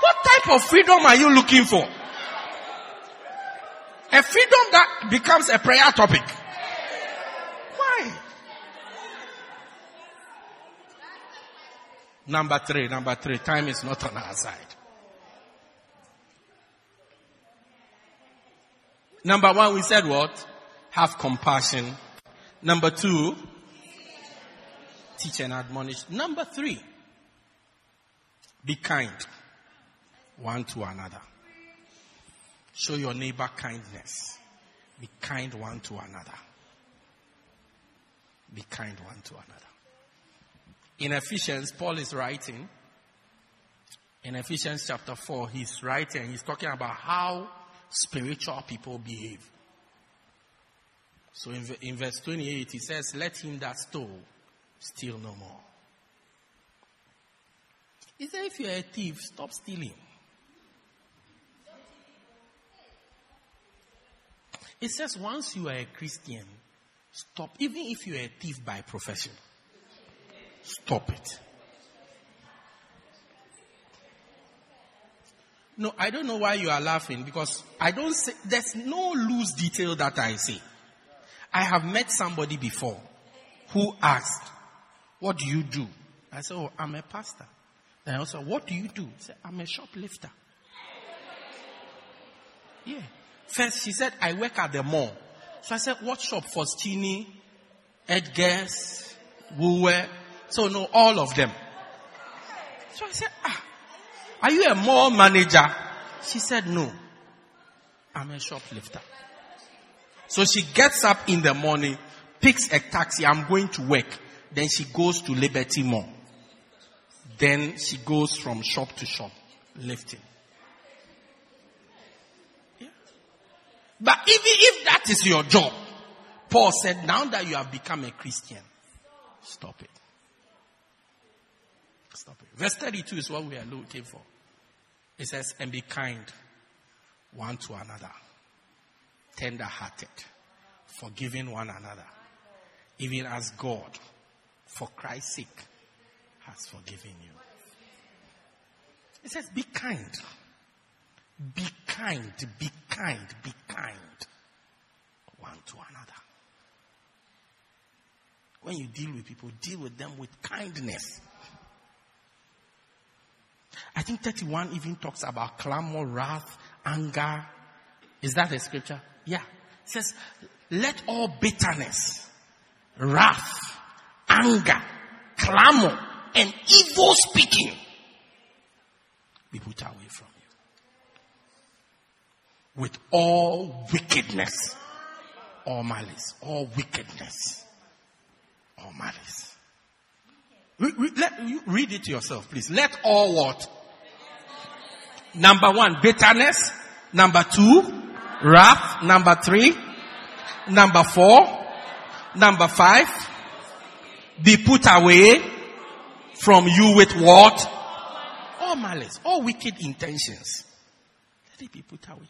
[SPEAKER 4] What type of freedom are you looking for? A freedom that becomes a prayer topic. Why? Number three, number three. Time is not on our side. Number one, we said what? Have compassion. Number two, teach and admonish. Number three, be kind one to another. Show your neighbor kindness. Be kind one to another. Be kind one to another. In Ephesians, Paul is writing, in Ephesians chapter 4, he's writing, he's talking about how spiritual people behave. So in, in verse 28, he says, Let him that stole steal no more. He said, If you're a thief, stop stealing. It says, Once you are a Christian, stop, even if you're a thief by profession, stop it. No, I don't know why you are laughing because I don't say, there's no loose detail that I say. I have met somebody before who asked, what do you do? I said, oh, I'm a pastor. Then I also, what do you do? I said, I'm a shoplifter. Yeah. First, she said, I work at the mall. So I said, what shop? Foschini, Edgar's, Woolworth. So no, all of them. So I said, ah, are you a mall manager? She said, no. I'm a shoplifter. So she gets up in the morning, picks a taxi. I'm going to work. Then she goes to Liberty Mall. Then she goes from shop to shop, lifting. Yeah. But even if that is your job, Paul said, now that you have become a Christian, stop it. Stop it. Verse 32 is what we are looking for. It says, and be kind one to another, tender hearted, forgiving one another, even as God, for Christ's sake, has forgiven you. It says, be kind. Be kind, be kind, be kind one to another. When you deal with people, deal with them with kindness. I think 31 even talks about clamor, wrath, anger. Is that a scripture? Yeah. It says, let all bitterness, wrath, anger, clamor, and evil speaking be put away from you. With all wickedness, all malice, all wickedness, all malice. Let, read it yourself, please. Let all what? Number one, bitterness. Number two, wrath. Number three, number four, number five, be put away from you with what? all malice, all wicked intentions, let it be put away.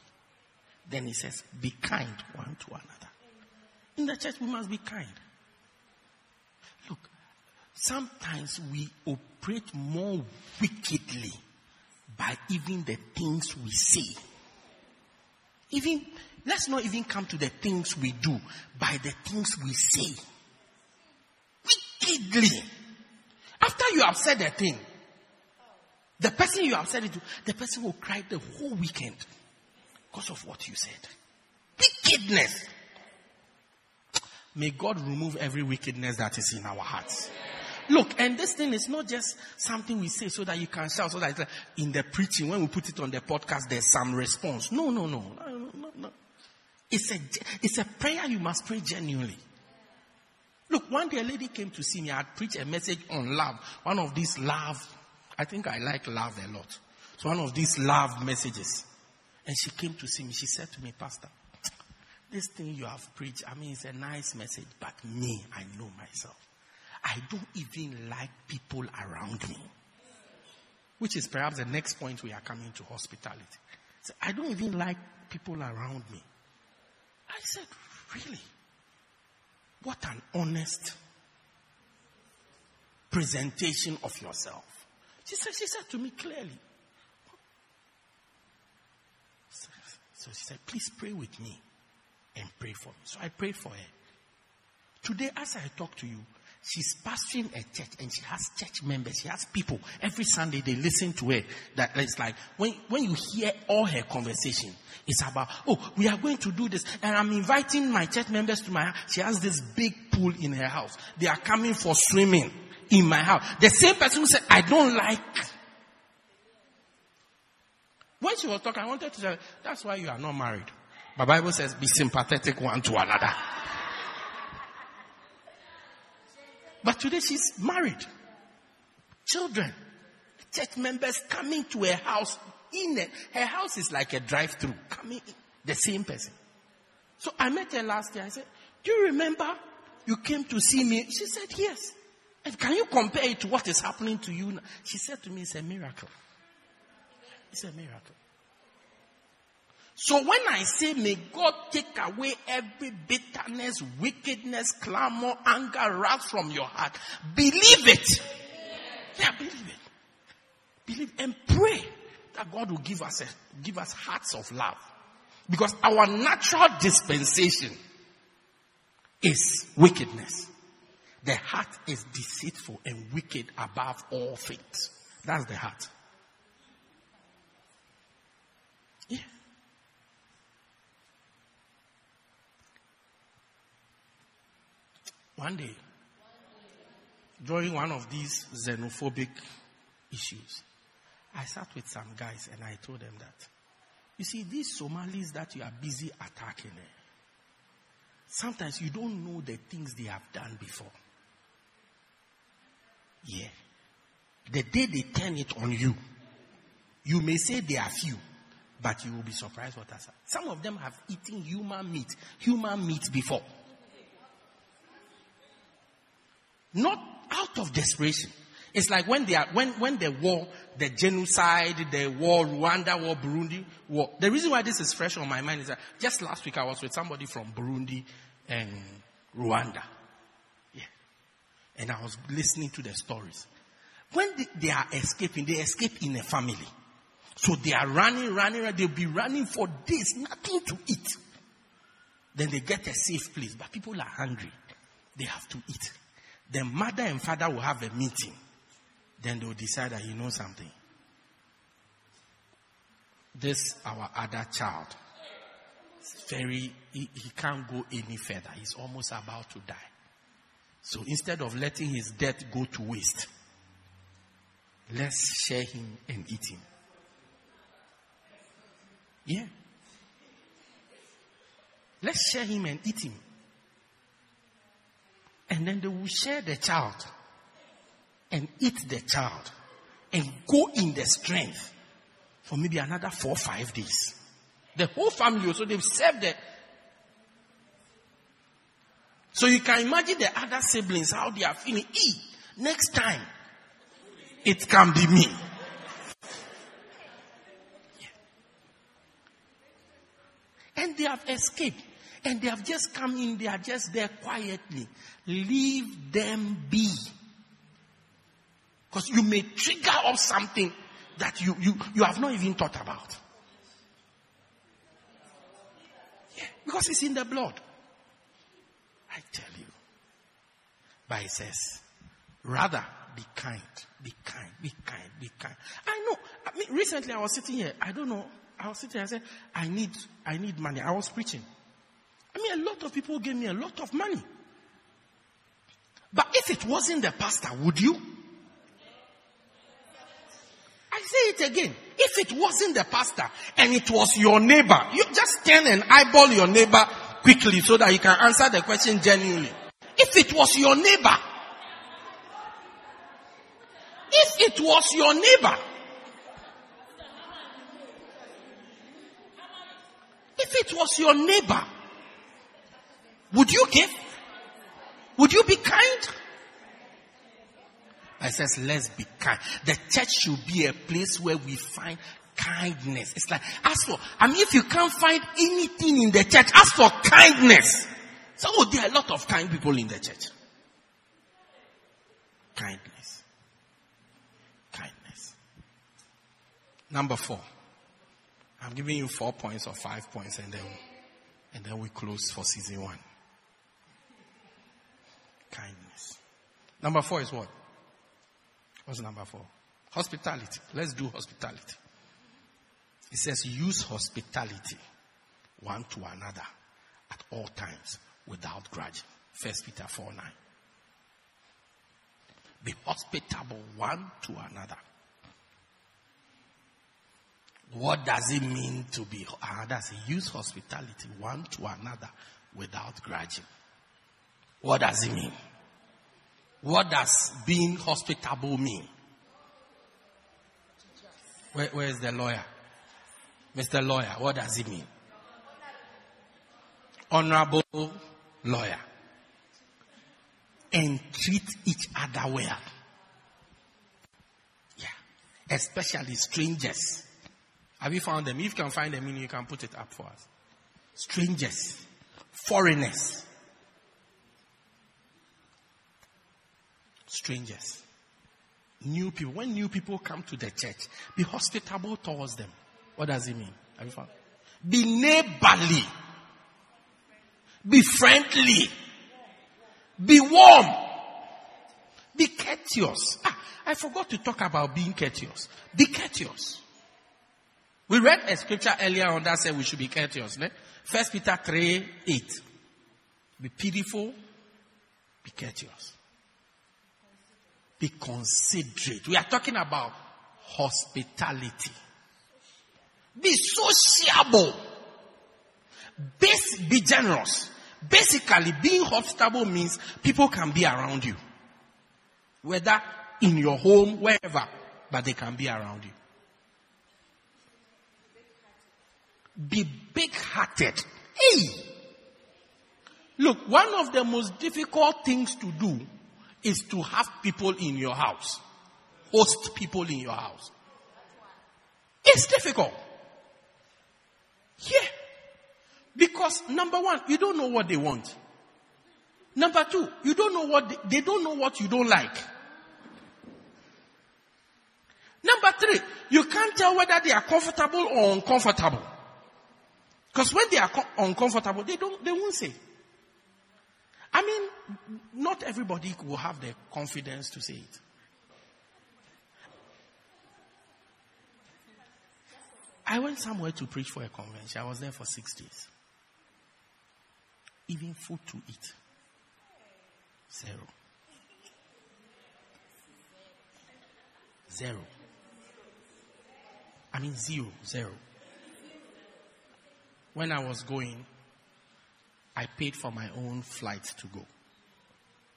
[SPEAKER 4] Then he says, be kind one to another. In the church, we must be kind. Sometimes we operate more wickedly by even the things we say. Even, let's not even come to the things we do, by the things we say. Wickedly. After you have said a thing, the person you have said it to, the person will cry the whole weekend because of what you said. Wickedness. May God remove every wickedness that is in our hearts. Look, and this thing is not just something we say so that you can shout, so that like in the preaching, when we put it on the podcast, there's some response. No, no, no. no, no, no. It's a, it's a prayer you must pray genuinely. Look, one day a lady came to see me. I had preached a message on love. One of these love, I think I like love a lot. So one of these love messages. And she came to see me. She said to me, Pastor, this thing you have preached, I mean, it's a nice message, but me, I know myself. I don't even like people around me. Which is perhaps the next point we are coming to hospitality. So I don't even like people around me. I said, really? What an honest presentation of yourself. She said, she said to me clearly. So she said, please pray with me and pray for me. So I prayed for her. Today, as I talk to you, she's pastoring a church and she has church members. She has people. Every Sunday they listen to her. That it's like when, when you hear all her conversation, it's about, oh, we are going to do this. And I'm inviting my church members to my house. She has this big pool in her house. They are coming for swimming in my house. The same person who said, I don't like. When she was talking, I wanted to say, that's why you are not married. The Bible says, be sympathetic one to another. But today she's married. Children. Church members coming to her house. In. Her house is like a drive-through. Coming in. The same person. So I met her last year. I said, do you remember you came to see me? She said, yes. And can you compare it to what is happening to you now? She said to me, it's a miracle. It's a miracle. So when I say, may God take away every bitterness, wickedness, clamor, anger, wrath from your heart, believe it. Yeah, believe it. Believe and pray that God will give us a, give us hearts of love. Because our natural dispensation is wickedness. The heart is deceitful and wicked above all things. That's the heart. One day, during one of these xenophobic issues, I sat with some guys and I told them that, you see, these Somalis that you are busy attacking, eh, sometimes you don't know the things they have done before. Yeah. The day they turn it on you, you may say they are few, but you will be surprised what has happened. Some of them have eaten human meat, human meat before. Not out of desperation. It's like when they are, when, when the war, the genocide, the war, Rwanda war, Burundi war. The reason why this is fresh on my mind is that just last week I was with somebody from Burundi and Rwanda. Yeah. And I was listening to the stories. When they, they are escaping, they escape in a family. So they are running, running, running. They'll be running for days, nothing to eat. Then they get a safe place, but people are hungry. They have to eat. The mother and father will have a meeting. Then they will decide that you know something. This our other child. Very, he, he can't go any further. He's almost about to die. So instead of letting his death go to waste, let's share him and eat him. Yeah. Let's share him and eat him. And then they will share the child and eat the child and go in the strength for maybe another four or five days. The whole family, so they've served the so you can imagine the other siblings how they are feeling. E, next time, it can be me. Yeah. And they have escaped and they have just come in, they are just there quietly. Leave them be. Because you may trigger up something that you, you, you have not even thought about. Yeah, because it's in the blood. I tell you. But it says, rather be kind, be kind, be kind, be kind. I know. I mean, recently I was sitting here. I don't know. I was sitting here. I said, I need, I need money. I was preaching. I mean, a lot of people gave me a lot of money. But if it wasn't the pastor, would you? I say it again. If it wasn't the pastor and it was your neighbor, you just turn and eyeball your neighbor quickly so that you can answer the question genuinely. If it was your neighbor, if it was your neighbor, if it was your neighbor, would you give? Would you be kind? I says, let's be kind. The church should be a place where we find kindness. It's like, ask for, I mean, if you can't find anything in the church, ask for kindness. So oh, there are a lot of kind people in the church. Kindness. Kindness. Number four. I'm giving you four points or five points and then, and then we close for season one. Kindness. Number four is what? What's number four? Hospitality. Let's do hospitality. It says use hospitality one to another at all times without grudging. First Peter 4 9. Be hospitable one to another. What does it mean to be? Ah, that's use hospitality one to another without grudging. What does it mean? What does being hospitable mean? Where, where is the lawyer? Mr. Lawyer, what does it mean? Honorable lawyer. And treat each other well. Yeah. Especially strangers. Have you found them? If you can find them, you can put it up for us. Strangers. Foreigners. Strangers, new people. When new people come to the church, be hospitable towards them. What does it mean? Have you found? Be neighborly. Be friendly. Be warm. Be courteous. Ah, I forgot to talk about being courteous. Be courteous. We read a scripture earlier on that said we should be courteous. Ne? First Peter 3 8. Be pitiful, be courteous. Be considerate. We are talking about hospitality. Be sociable. Base, be generous. Basically, being hospitable means people can be around you. Whether in your home, wherever, but they can be around you. Be big hearted. Hey! Look, one of the most difficult things to do is to have people in your house. Host people in your house. It's difficult. Yeah. Because number one, you don't know what they want. Number two, you don't know what they, they don't know what you don't like. Number three, you can't tell whether they are comfortable or uncomfortable. Because when they are uncomfortable, they don't, they won't say. I mean, not everybody will have the confidence to say it. I went somewhere to preach for a convention. I was there for six days. Even food to eat. Zero. Zero. I mean zero, zero. When I was going, I paid for my own flight to go.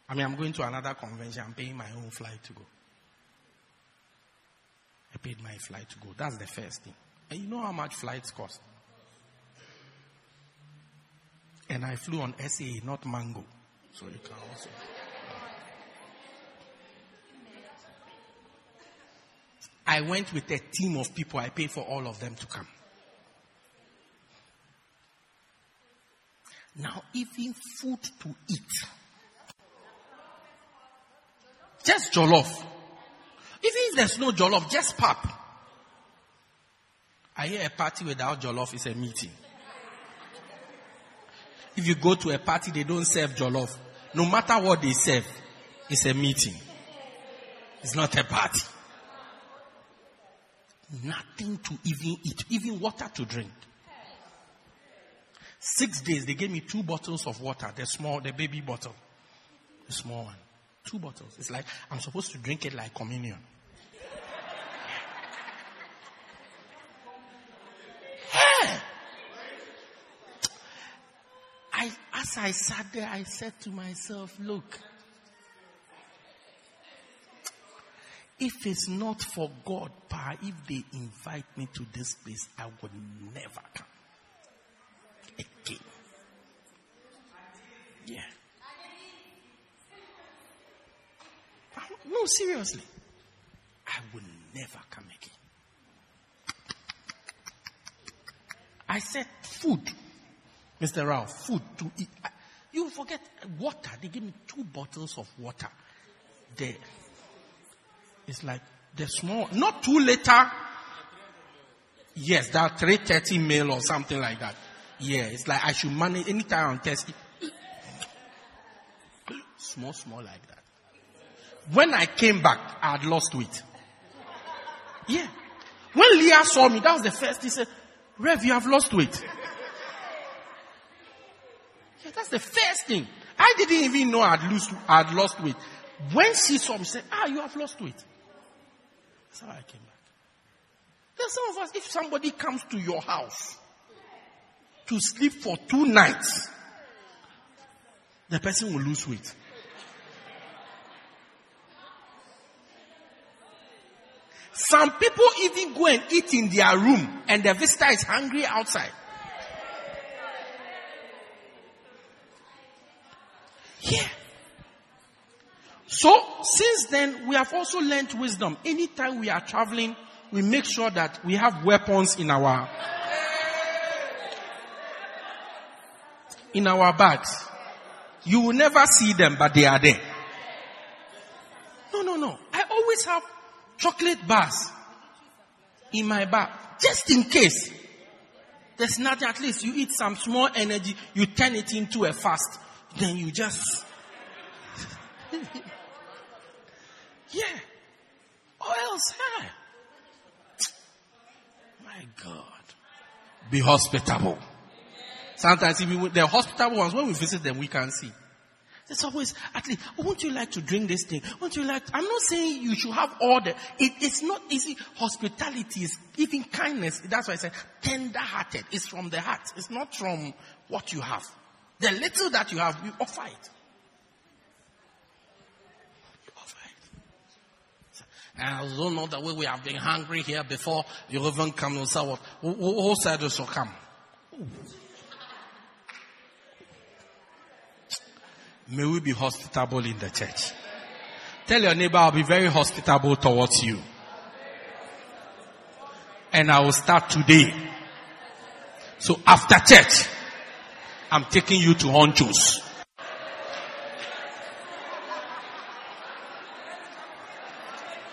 [SPEAKER 4] I mean, I'm going to another convention, I'm paying my own flight to go. I paid my flight to go. That's the first thing. And you know how much flights cost? And I flew on SA, not Mango. So you can also. I went with a team of people. I paid for all of them to come. Even food to eat. Just jollof. Even if there's no jollof, just pap. I hear a party without jollof is a meeting. If you go to a party, they don't serve jollof. No matter what they serve, it's a meeting. It's not a party. Nothing to even eat, even water to drink. Six days, they gave me two bottles of water, the small, the baby bottle, the small one. Two bottles. It's like I'm supposed to drink it like communion. Hey! I, as I sat there, I said to myself, look, if it's not for God, pa, if they invite me to this place, I would never come again. Yeah. No, seriously. I will never come again. I said food. Mr. Ralph, food to eat. You forget water. They gave me two bottles of water. There. It's like the small, not two liter. Yes, that 330 mil or something like that. Yeah, it's like I should manage anytime I'm testing. Small, small like that. When I came back, I had lost weight. Yeah. When Leah saw me, that was the first. He said, Rev, you have lost weight. Yeah, that's the first thing. I didn't even know I'd, lose, I'd lost weight. When she saw me, she said, ah, you have lost weight. That's how I came back. There's some of us, if somebody comes to your house to sleep for two nights, the person will lose weight. Some people even go and eat in their room and the visitor is hungry outside. Yeah. So, since then, we have also learned wisdom. Anytime we are traveling, we make sure that we have weapons in our, in our bags. You will never see them, but they are there. No, no, no. I always have chocolate bars in my bag, just in case. There's nothing, at least you eat some small energy, you turn it into a fast, then you just, *laughs* yeah. Or else. My God. Be hospitable. Sometimes even the hospitable ones, when we visit them, we can see. There's always, at least, won't you like to drink this thing? Won't you like, I'm not saying you should have order. it, it's not easy. Hospitality is, even kindness, that's why I said tender hearted. It's from the heart. It's not from what you have. The little that you have, you offer it. You offer it. And I don't know the way we have been hungry here before you even come and say what, who said this will come? Ooh. May we be hospitable in the church. Tell your neighbor I'll be very hospitable towards you. And I will start today. So after church, I'm taking you to Honchos.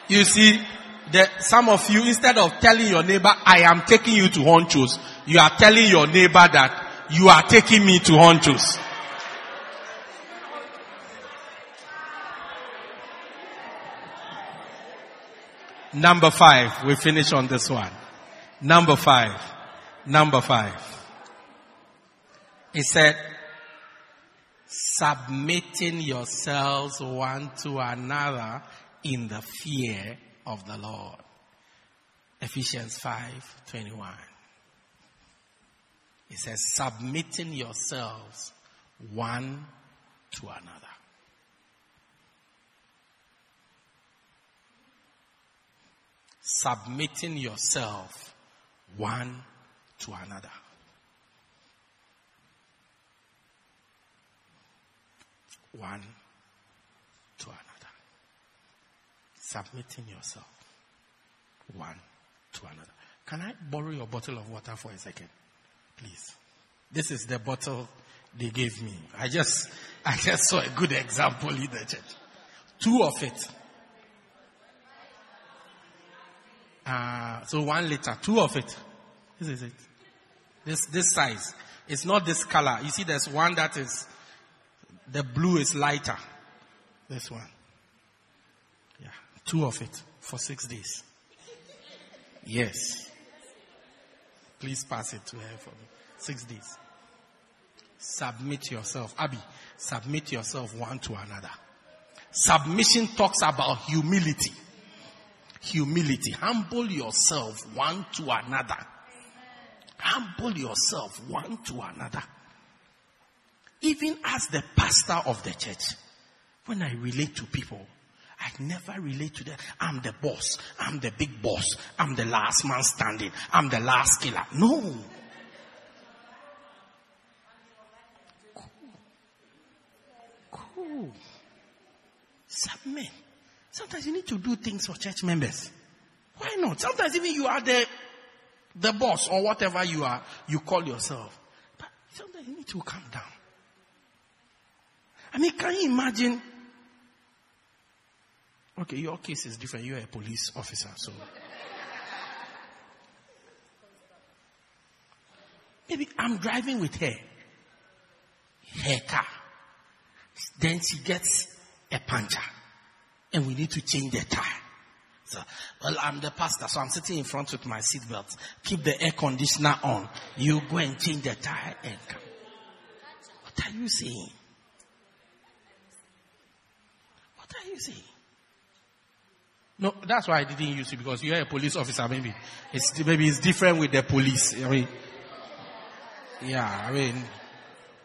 [SPEAKER 4] You see, that some of you, instead of telling your neighbor, I am taking you to Honchos, you are telling your neighbor that you are taking me to Honchos. Number five. We finish on this one. Number five. Number five. He said, submitting yourselves one to another in the fear of the Lord. Ephesians 5 21. It says, submitting yourselves one to another. Submitting yourself one to another. One to another. Submitting yourself one to another. Can I borrow your bottle of water for a second? Please. This is the bottle they gave me. I just, I just saw a good example in the church. Two of it. Uh, so one liter, two of it. This is it. This, this size. It's not this color. You see, there's one that is, the blue is lighter. This one. Yeah. Two of it for six days. Yes. Please pass it to her for me. Six days. Submit yourself. Abby, submit yourself one to another. Submission talks about humility. Humility. Humble yourself one to another. Humble yourself one to another. Even as the pastor of the church, when I relate to people, I never relate to them. I'm the boss. I'm the big boss. I'm the last man standing. I'm the last killer. No. Cool. Cool. Submit. Sometimes you need to do things for church members. Why not? Sometimes even you are the, the boss or whatever you are, you call yourself. But sometimes you need to calm down. I mean, can you imagine? Okay, your case is different. You're a police officer, so. Maybe I'm driving with her. Her car. Then she gets a puncture. And we need to change the tire. So, well, I'm the pastor, so I'm sitting in front with my seatbelt. Keep the air conditioner on. You go and change the tire and come. What are you saying? What are you saying? No, that's why I didn't use it because you're a police officer. Maybe it's maybe it's different with the police. I mean, yeah, I mean,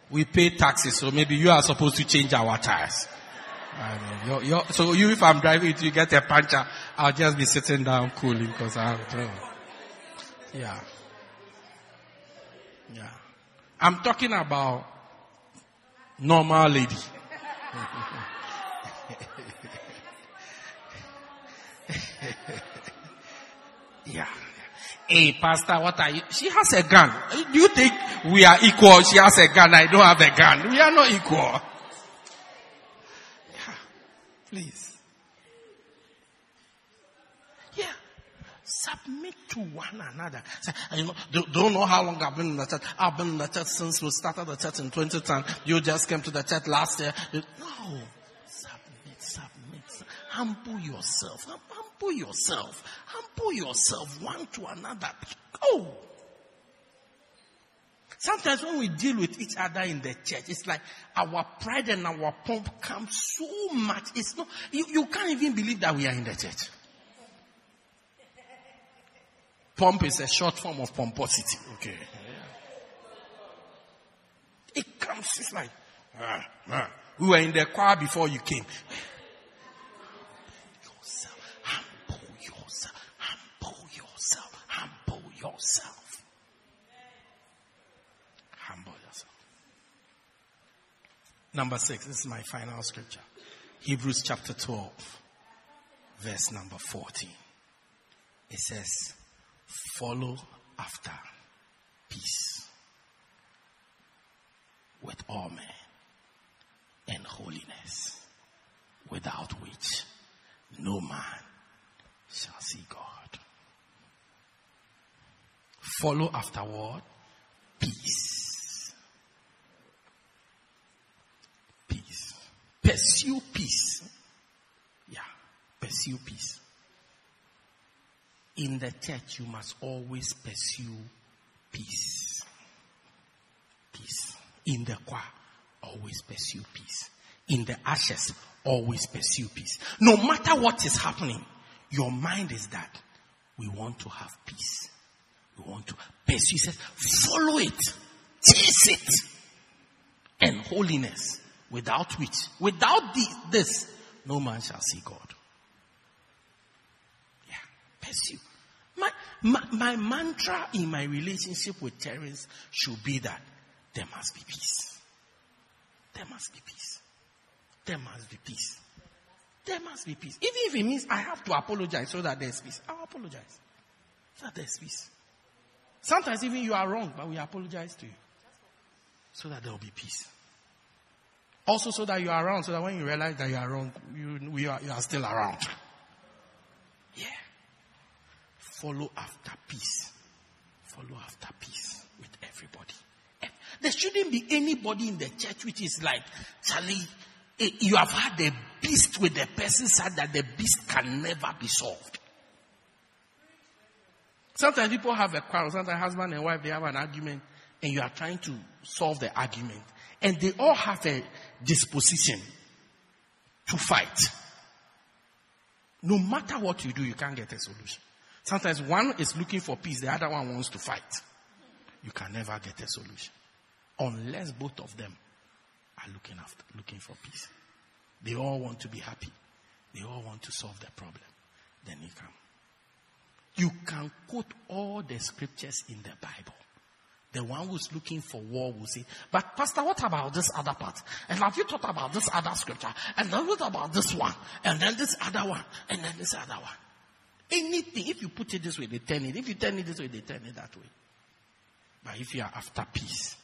[SPEAKER 4] we pay taxes, so maybe you are supposed to change our tires. I you're, so you, if I'm driving, you get a puncher, I'll just be sitting down cooling because I don't. Yeah, yeah. I'm talking about normal lady. *laughs* yeah. Hey, pastor, what are you? She has a gun. Do you think we are equal? She has a gun. I don't have a gun. We are not equal. Please. Yeah. Submit to one another. Say, You know, don't, know how long I've been in the church. I've been in the church since we started the church in 2010. You just came to the church last year. No. Submit, submit. Humble yourself. Humble yourself. Humble yourself one to another. Go. Sometimes when we deal with each other in the church, it's like our pride and our pomp come so much. It's not, you, you can't even believe that we are in the church. Pomp is a short form of pomposity. Okay. It comes, it's like, ah, ah. we were in the choir before you came. Yourself, humble yourself, humble yourself, humble yourself. Humble yourself. Number six, this is my final scripture. Hebrews chapter 12, verse number 14. It says, follow after peace with all men and holiness, without which no man shall see God. Follow after what? Peace. Peace. Pursue peace. Yeah. Pursue peace. In the church, you must always pursue peace. Peace. In the choir, always pursue peace. In the ashes, always pursue peace. No matter what is happening, your mind is that we want to have peace. We want to pursue. He says, follow it. Chase it. And holiness. Without which, without this, no man shall see God. Yeah. Pursue. My, my, my mantra in my relationship with Terence should be that there must be peace. There must be peace. There must be peace. There must be peace. Even if it means I have to apologize so that there's peace, I'll apologize. So that there's peace. Sometimes even you are wrong, but we apologize to you. So that there will be peace. Also, so that you are around, so that when you realize that you are wrong, you, you, are, you are still around. Yeah. Follow after peace. Follow after peace with everybody. There shouldn't be anybody in the church which is like, Charlie, eh, you have had a beast with the person said that the beast can never be solved. Sometimes people have a quarrel. Sometimes husband and wife, they have an argument and you are trying to solve the argument. And they all have a disposition to fight. No matter what you do, you can't get a solution. Sometimes one is looking for peace, the other one wants to fight. You can never get a solution. Unless both of them are looking after, looking for peace. They all want to be happy. They all want to solve the problem. Then you come. You can quote all the scriptures in the Bible. The one who's looking for war will say, but pastor, what about this other part? And have you thought about this other scripture? And then what about this one? And then this other one? And then this other one? Anything, if you put it this way, they turn it. If you turn it this way, they turn it that way. But if you are after peace,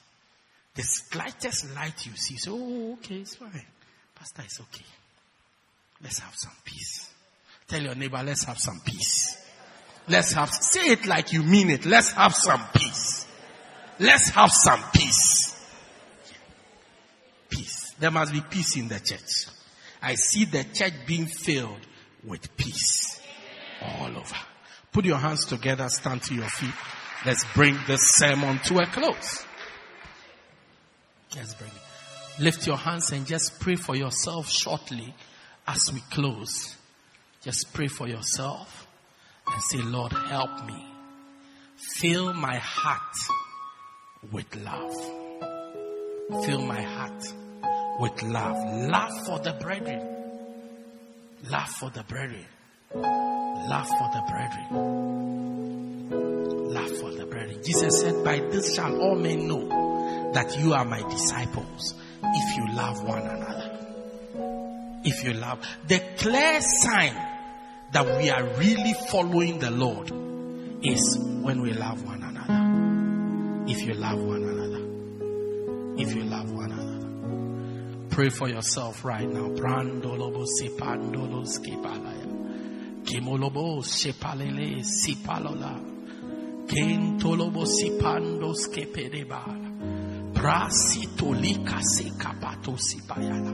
[SPEAKER 4] the slightest light you see, so oh, okay, it's fine. Pastor, it's okay. Let's have some peace. Tell your neighbor, let's have some peace. Let's have, say it like you mean it. Let's have some peace. Let's have some peace. Peace. There must be peace in the church. I see the church being filled with peace all over. Put your hands together, stand to your feet. Let's bring this sermon to a close. Let's bring it. Lift your hands and just pray for yourself shortly as we close. Just pray for yourself and say, Lord, help me. Fill my heart with love. Fill my heart with love. Love for the brethren. Love for the brethren. Love for the brethren. Love for the brethren. Jesus said, By this shall all men know that you are my disciples if you love one another. If you love. The clear sign that we are really following the Lord is when we love one another. If you love one another. If you love one another. Pray for yourself right now. Brandolobo sipandolo skipalaya. Kimolobo sepalele sipalola. Kentolobo sipando skepedebala. Prasitolika sekapato sipayala.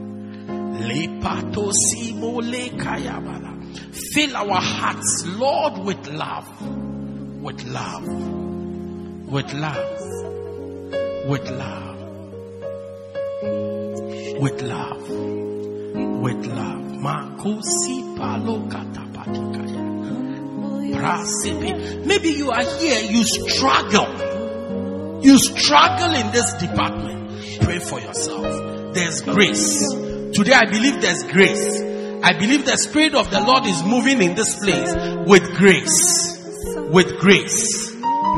[SPEAKER 4] Lepato simo lekayabala. Fill our hearts, Lord, with love. With love. With love. With love. With love. With love. Maybe you are here, you struggle. You struggle in this department. Pray for yourself. There's grace. Today I believe there's grace. I believe the Spirit of the Lord is moving in this place with grace. With grace.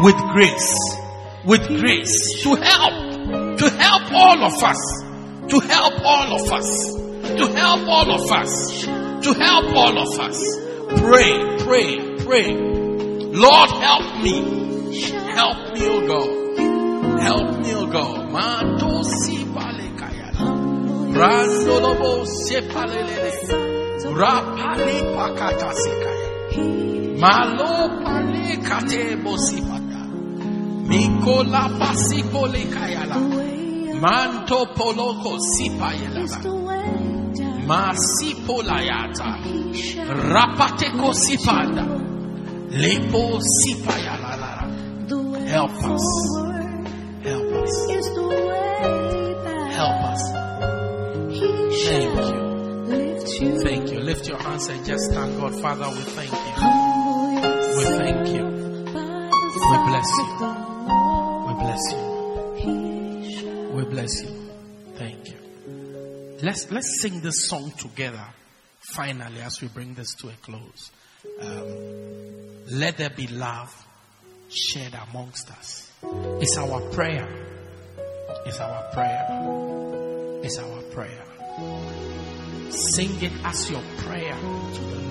[SPEAKER 4] With grace. With grace. To help. To help all of us. To help all of us. To help all of us. To help all of us. Pray, pray, pray. Lord, help me. Help me, O God. Help me, O God. Rapali pakata. Malo pale kate bosipata. Mikola pasiko lekayala. Manto poloko sipayela. Masipo layata. Rapateko sipanda. Lepo sipayala. Help us. Help us. Help us. Thank you. Thank you. Lift your hands and just thank God. Father, we thank you. We thank you. We bless you. We bless you. We bless you. Thank you. Let's let's sing this song together. Finally, as we bring this to a close, um, let there be love shared amongst us. It's our prayer. It's our prayer. It's our prayer. Sing it as your prayer to the Lord.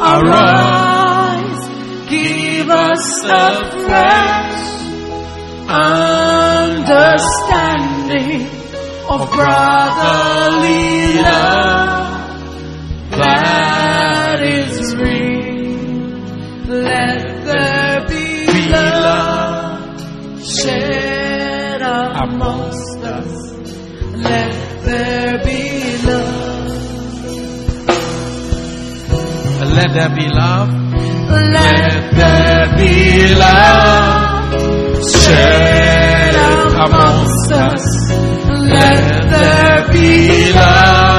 [SPEAKER 5] arise. Give us a fresh understanding of brotherly love that is real. Let there be the love shed amongst Let there be love. Let there be love shed amongst us. Let there be love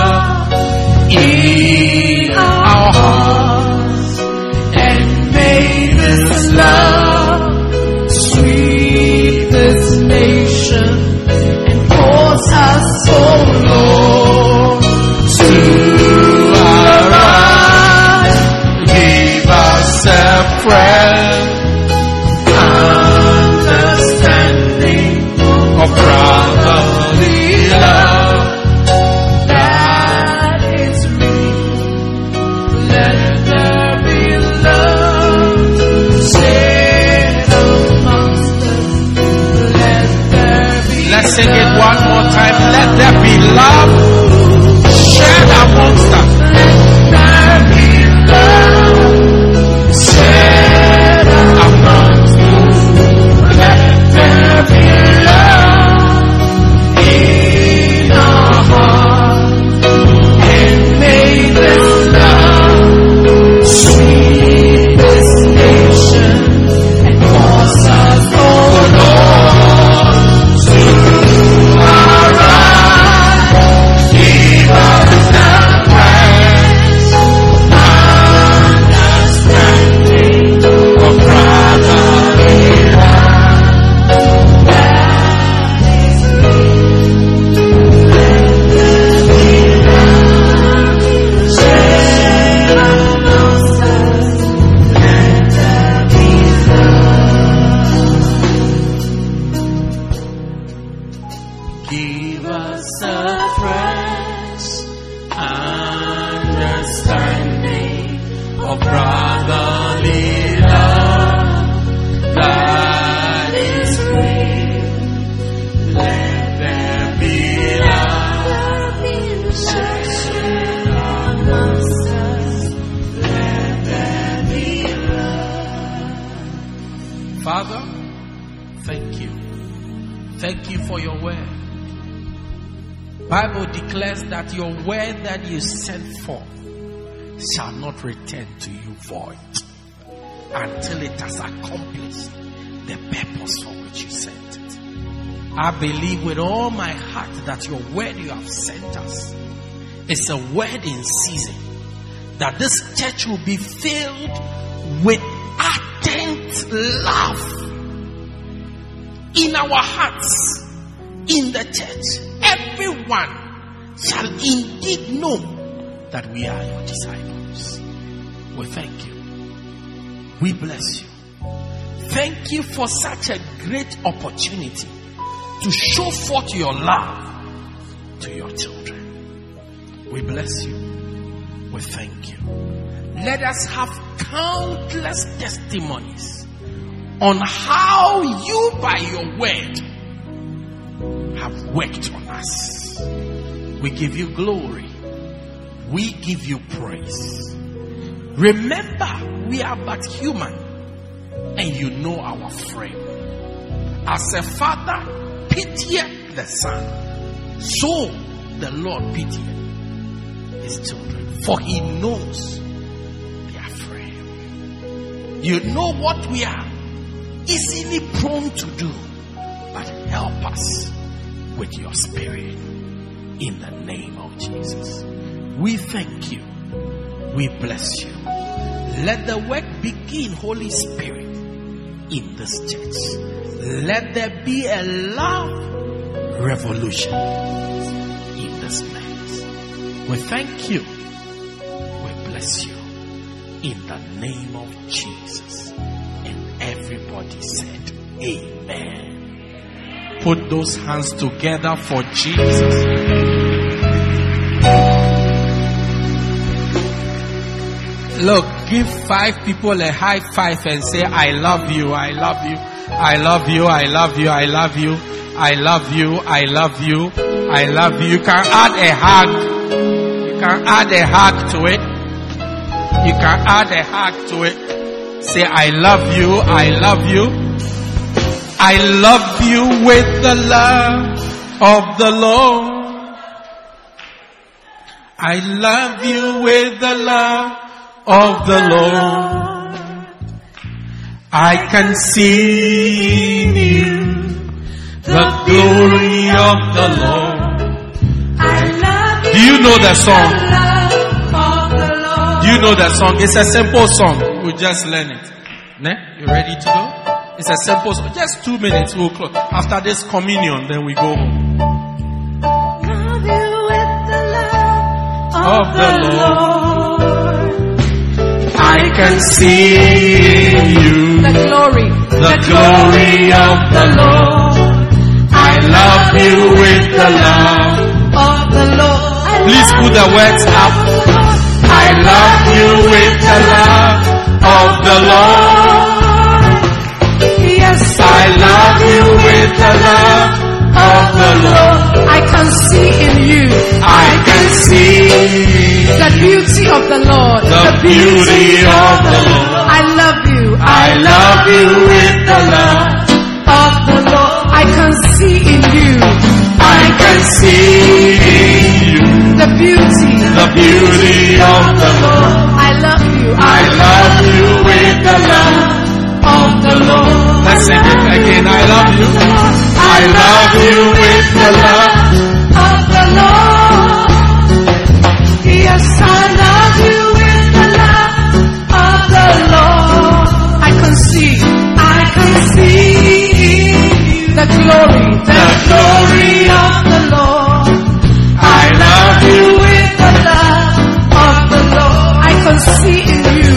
[SPEAKER 4] in season that this church will be filled with ardent love in our hearts, in the church. Everyone shall indeed know that we are your disciples. We thank you. We bless you. Thank you for such a great opportunity to show forth your love to your children. We bless you. Let us have countless testimonies on how you, by your word, have worked on us. We give you glory. We give you praise. Remember, we are but human and you know our frame. As a father pitieth the son, so the Lord pitieth his children, for he knows. You know what we are easily prone to do, but help us with your spirit in the name of Jesus. We thank you. We bless you. Let the work begin, Holy Spirit, in this church. Let there be a love revolution in this place. We thank you. We bless you. in the name of Jesus. Everybody said, Amen. Put those hands together for Jesus. Look, give five people a high five and say, I love you, I love you, I love you, I love you, I love you, I love you, I love you, I love you. You can add a hug. You can add a hug to it. You can add a hug to it. Say, I love you, I love you. I love you with the love of the Lord. I love you with the love of the Lord. I can see in you the glory of the Lord. Do you know the song? You know that song? It's a simple song. We'll just learn it. Ne? You ready to go? It's a simple song. Just two minutes. We'll close. After this communion, then we go home. Of the Lord. I can see in you
[SPEAKER 5] The glory.
[SPEAKER 4] the glory of the Lord. I love you with the love.
[SPEAKER 5] Of the Lord.
[SPEAKER 4] Please put the words up. I love you with the love of the Lord.
[SPEAKER 5] Yes,
[SPEAKER 4] I love you with the love of the Lord.
[SPEAKER 5] I can see in you
[SPEAKER 4] I can see
[SPEAKER 5] the beauty of the Lord.
[SPEAKER 4] the beauty of the Lord.
[SPEAKER 5] I love you.
[SPEAKER 4] I love you with the love.
[SPEAKER 5] Of the Lord. I can see in you
[SPEAKER 4] I can see in you
[SPEAKER 5] the beauty.
[SPEAKER 4] the beauty of the Lord.
[SPEAKER 5] I love you.
[SPEAKER 4] I love you with the love of the Lord. Let's sing it again. I love you. I love you with the love.
[SPEAKER 5] of the Lord. Yes, I love you with the love of the Lord. I can see, I can see the glory, the glory of the Lord.
[SPEAKER 4] I love you.
[SPEAKER 5] with the love of the Lord. I can see in you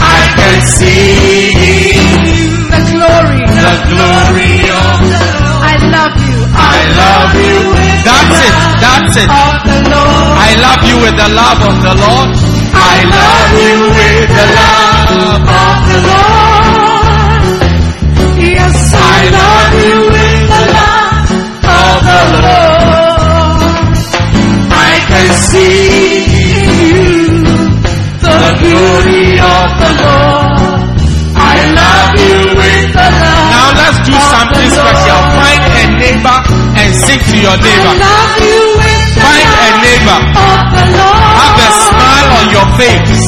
[SPEAKER 4] I can see in you
[SPEAKER 5] the glory,
[SPEAKER 4] the glory of the Lord.
[SPEAKER 5] I love you.
[SPEAKER 4] I love you. That's it. That's it.
[SPEAKER 5] Of the Lord.
[SPEAKER 4] I love you with the love of the Lord. I love you to your neighbor.
[SPEAKER 5] love you with the
[SPEAKER 4] Find a neighbor.
[SPEAKER 5] of the Lord.
[SPEAKER 4] Have a smile on your face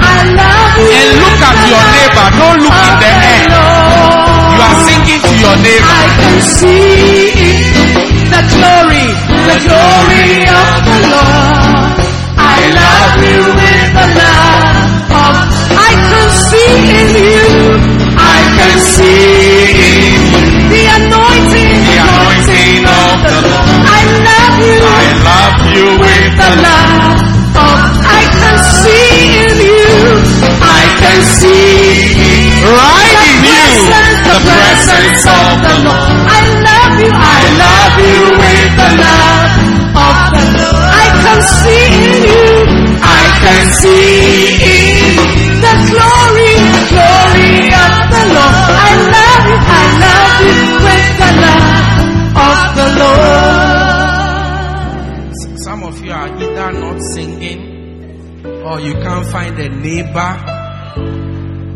[SPEAKER 5] I love you
[SPEAKER 4] and look at your neighbor. Don't look in the air. You are singing to your neighbor.
[SPEAKER 5] I can see the glory, the glory of the Lord. I love you with the love of. I can see in you.
[SPEAKER 4] I can see
[SPEAKER 5] the
[SPEAKER 4] the
[SPEAKER 5] love.
[SPEAKER 4] love
[SPEAKER 5] of. I can see in you.
[SPEAKER 4] I can see right in you the presence of the Lord.
[SPEAKER 5] I love you.
[SPEAKER 4] I love you with the love
[SPEAKER 5] of the Lord. I can see in you
[SPEAKER 4] I can see or you can't find a neighbor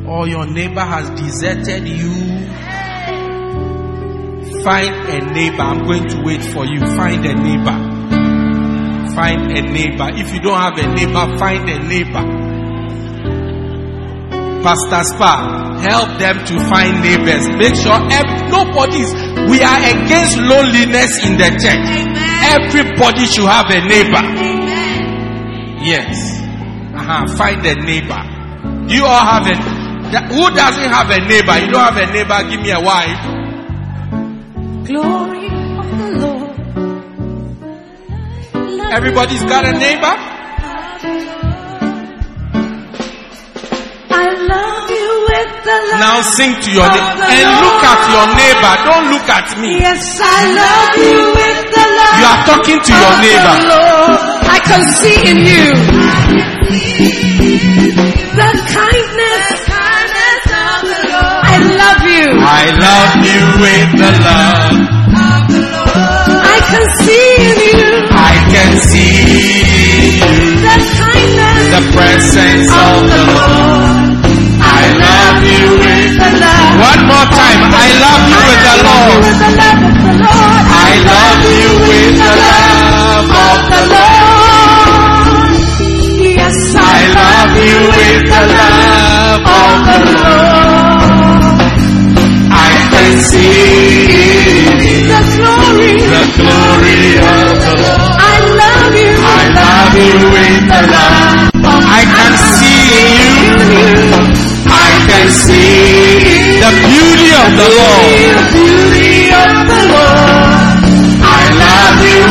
[SPEAKER 4] or your neighbor has deserted you. Find a neighbor. I'm going to wait for you. Find a neighbor. Find a neighbor. If you don't have a neighbor, find a neighbor. Pastor Spa, help them to find neighbors. Make sure ev- nobody's, we are against loneliness in the church. Everybody should have a neighbor. Yes. Uh-huh. Find a neighbor. You all have a, that- who doesn't have a neighbor? You don't have a neighbor, give me a wife.
[SPEAKER 5] Glory of the Lord.
[SPEAKER 4] Everybody's got a neighbor?
[SPEAKER 1] I love you with the love.
[SPEAKER 4] Now sing to your neighbor and look at your neighbor. Don't look at me.
[SPEAKER 1] Yes, I love you with the love.
[SPEAKER 4] You are talking to your neighbor.
[SPEAKER 1] I can see in you the kindness, of the Lord. I love you.
[SPEAKER 4] I love you with the love. of the Lord.
[SPEAKER 1] I can see in you
[SPEAKER 4] I can see
[SPEAKER 1] the kindness
[SPEAKER 4] the presence
[SPEAKER 1] of the
[SPEAKER 4] Lord. I love you with
[SPEAKER 1] The love.
[SPEAKER 4] One more time. I love you with the Lord.
[SPEAKER 1] With the love of the Lord.
[SPEAKER 4] I love you with the love of
[SPEAKER 1] the Lord.
[SPEAKER 4] The beauty of the Lord. I love you.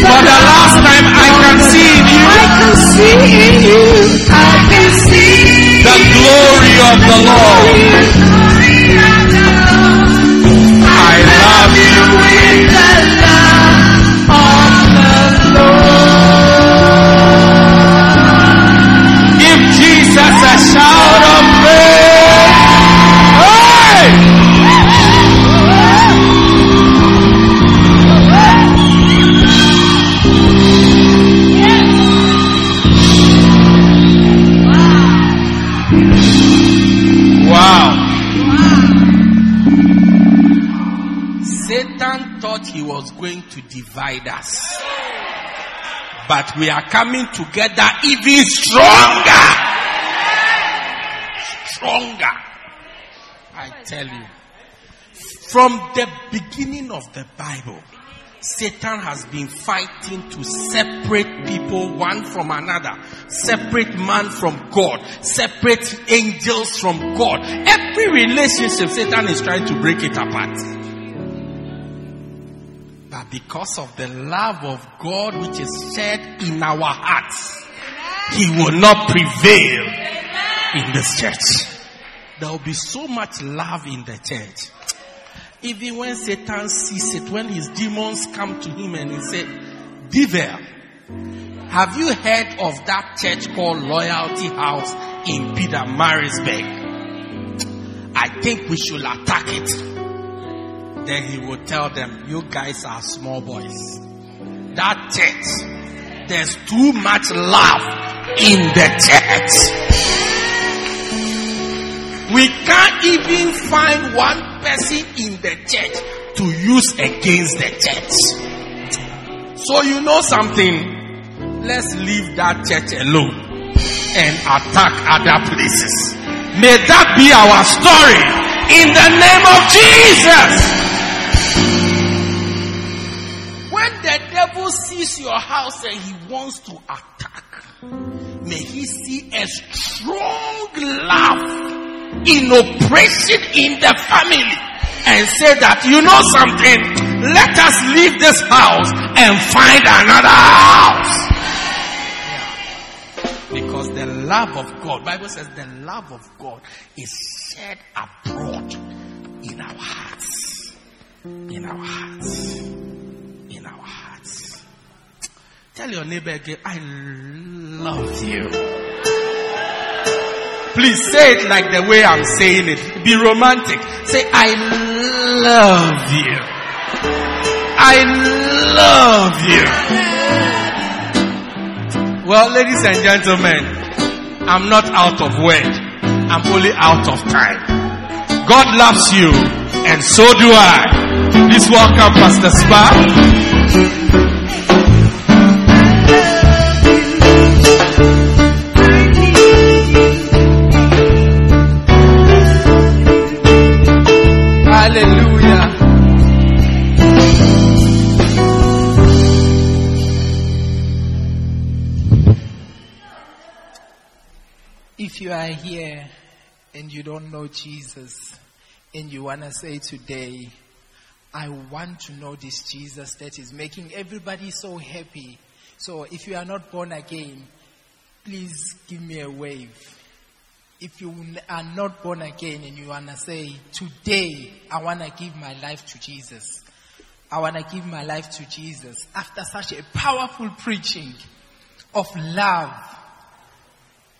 [SPEAKER 4] For the last time I can see in you
[SPEAKER 1] I can see in you. I can see
[SPEAKER 4] the glory of the Lord. But we are coming together even stronger. Stronger. I tell you. From the beginning of the Bible, Satan has been fighting to separate people one from another, separate man from God, separate angels from God. Every relationship, Satan is trying to break it apart. Because of the love of God which is shed in our hearts, He will not prevail in this church. There will be so much love in the church. Even when Satan sees it, when his demons come to him and he say, Devil, have you heard of that church called Loyalty House in Pietermaritzburg? I think we should attack it. Then he will tell them, you guys are small boys. That church, there's too much love in the church. We can't even find one person in the church to use against the church. So you know something? Let's leave that church alone and attack other places. May that be our story in the name of Jesus. When the devil sees your house and he wants to attack, may he see a strong love in operation in the family and say that you know something let us leave this house and find another house. Because the love of god bible says the love of god is shed abroad in our hearts in our hearts in our hearts tell your neighbor again i love you Please say it like the way I'm saying it. Be romantic. Say, I love you. I love you. Well, ladies and gentlemen, I'm not out of word. I'm only out of time. God loves you, and so do I. Please welcome Pastor Spa.
[SPEAKER 6] Are here and you don't know Jesus and you want to say today, I want to know this Jesus that is making everybody so happy. So if you are not born again, please give me a wave. if you are not born again and you want to say, today I want to give my life to Jesus. I want to give my life to Jesus. After such a powerful preaching of love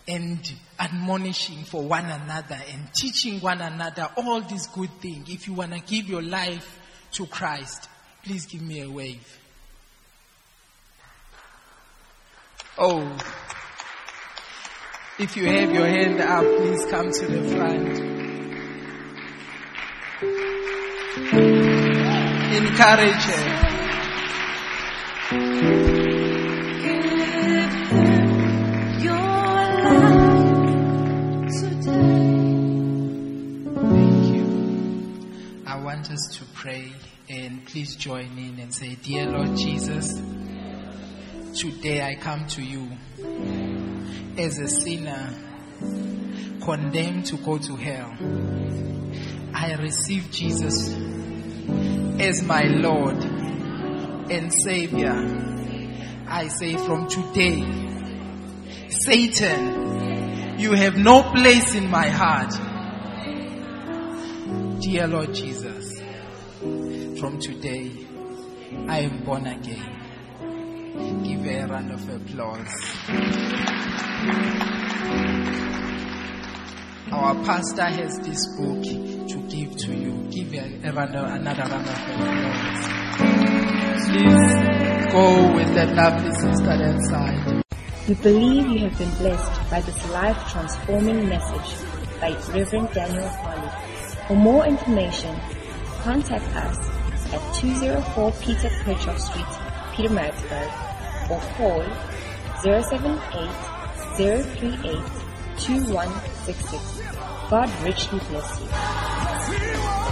[SPEAKER 6] and admonishing for one another and teaching one another all these good things. If you want to give your life to Christ, please give me a wave. Oh, if you have your hand up, please come to the front. Encourage her. Want us to pray and please join in and say, Dear Lord Jesus, today I come to you as a sinner condemned to go to hell. I receive Jesus as my Lord and Savior. I say from today, Satan, you have no place in my heart. Dear Lord Jesus, from today, I am born again. Give a round of applause. Our pastor has this book to give to you. Give a round of, another round of applause. Please go with that lovely sister that side.
[SPEAKER 7] We believe you have been blessed by this life transforming message by Reverend Daniel Harley. For more information, contact us at 204 Peter Kerchhoff Street, Pietermaritzburg, or call 078 038 2166. God richly bless you.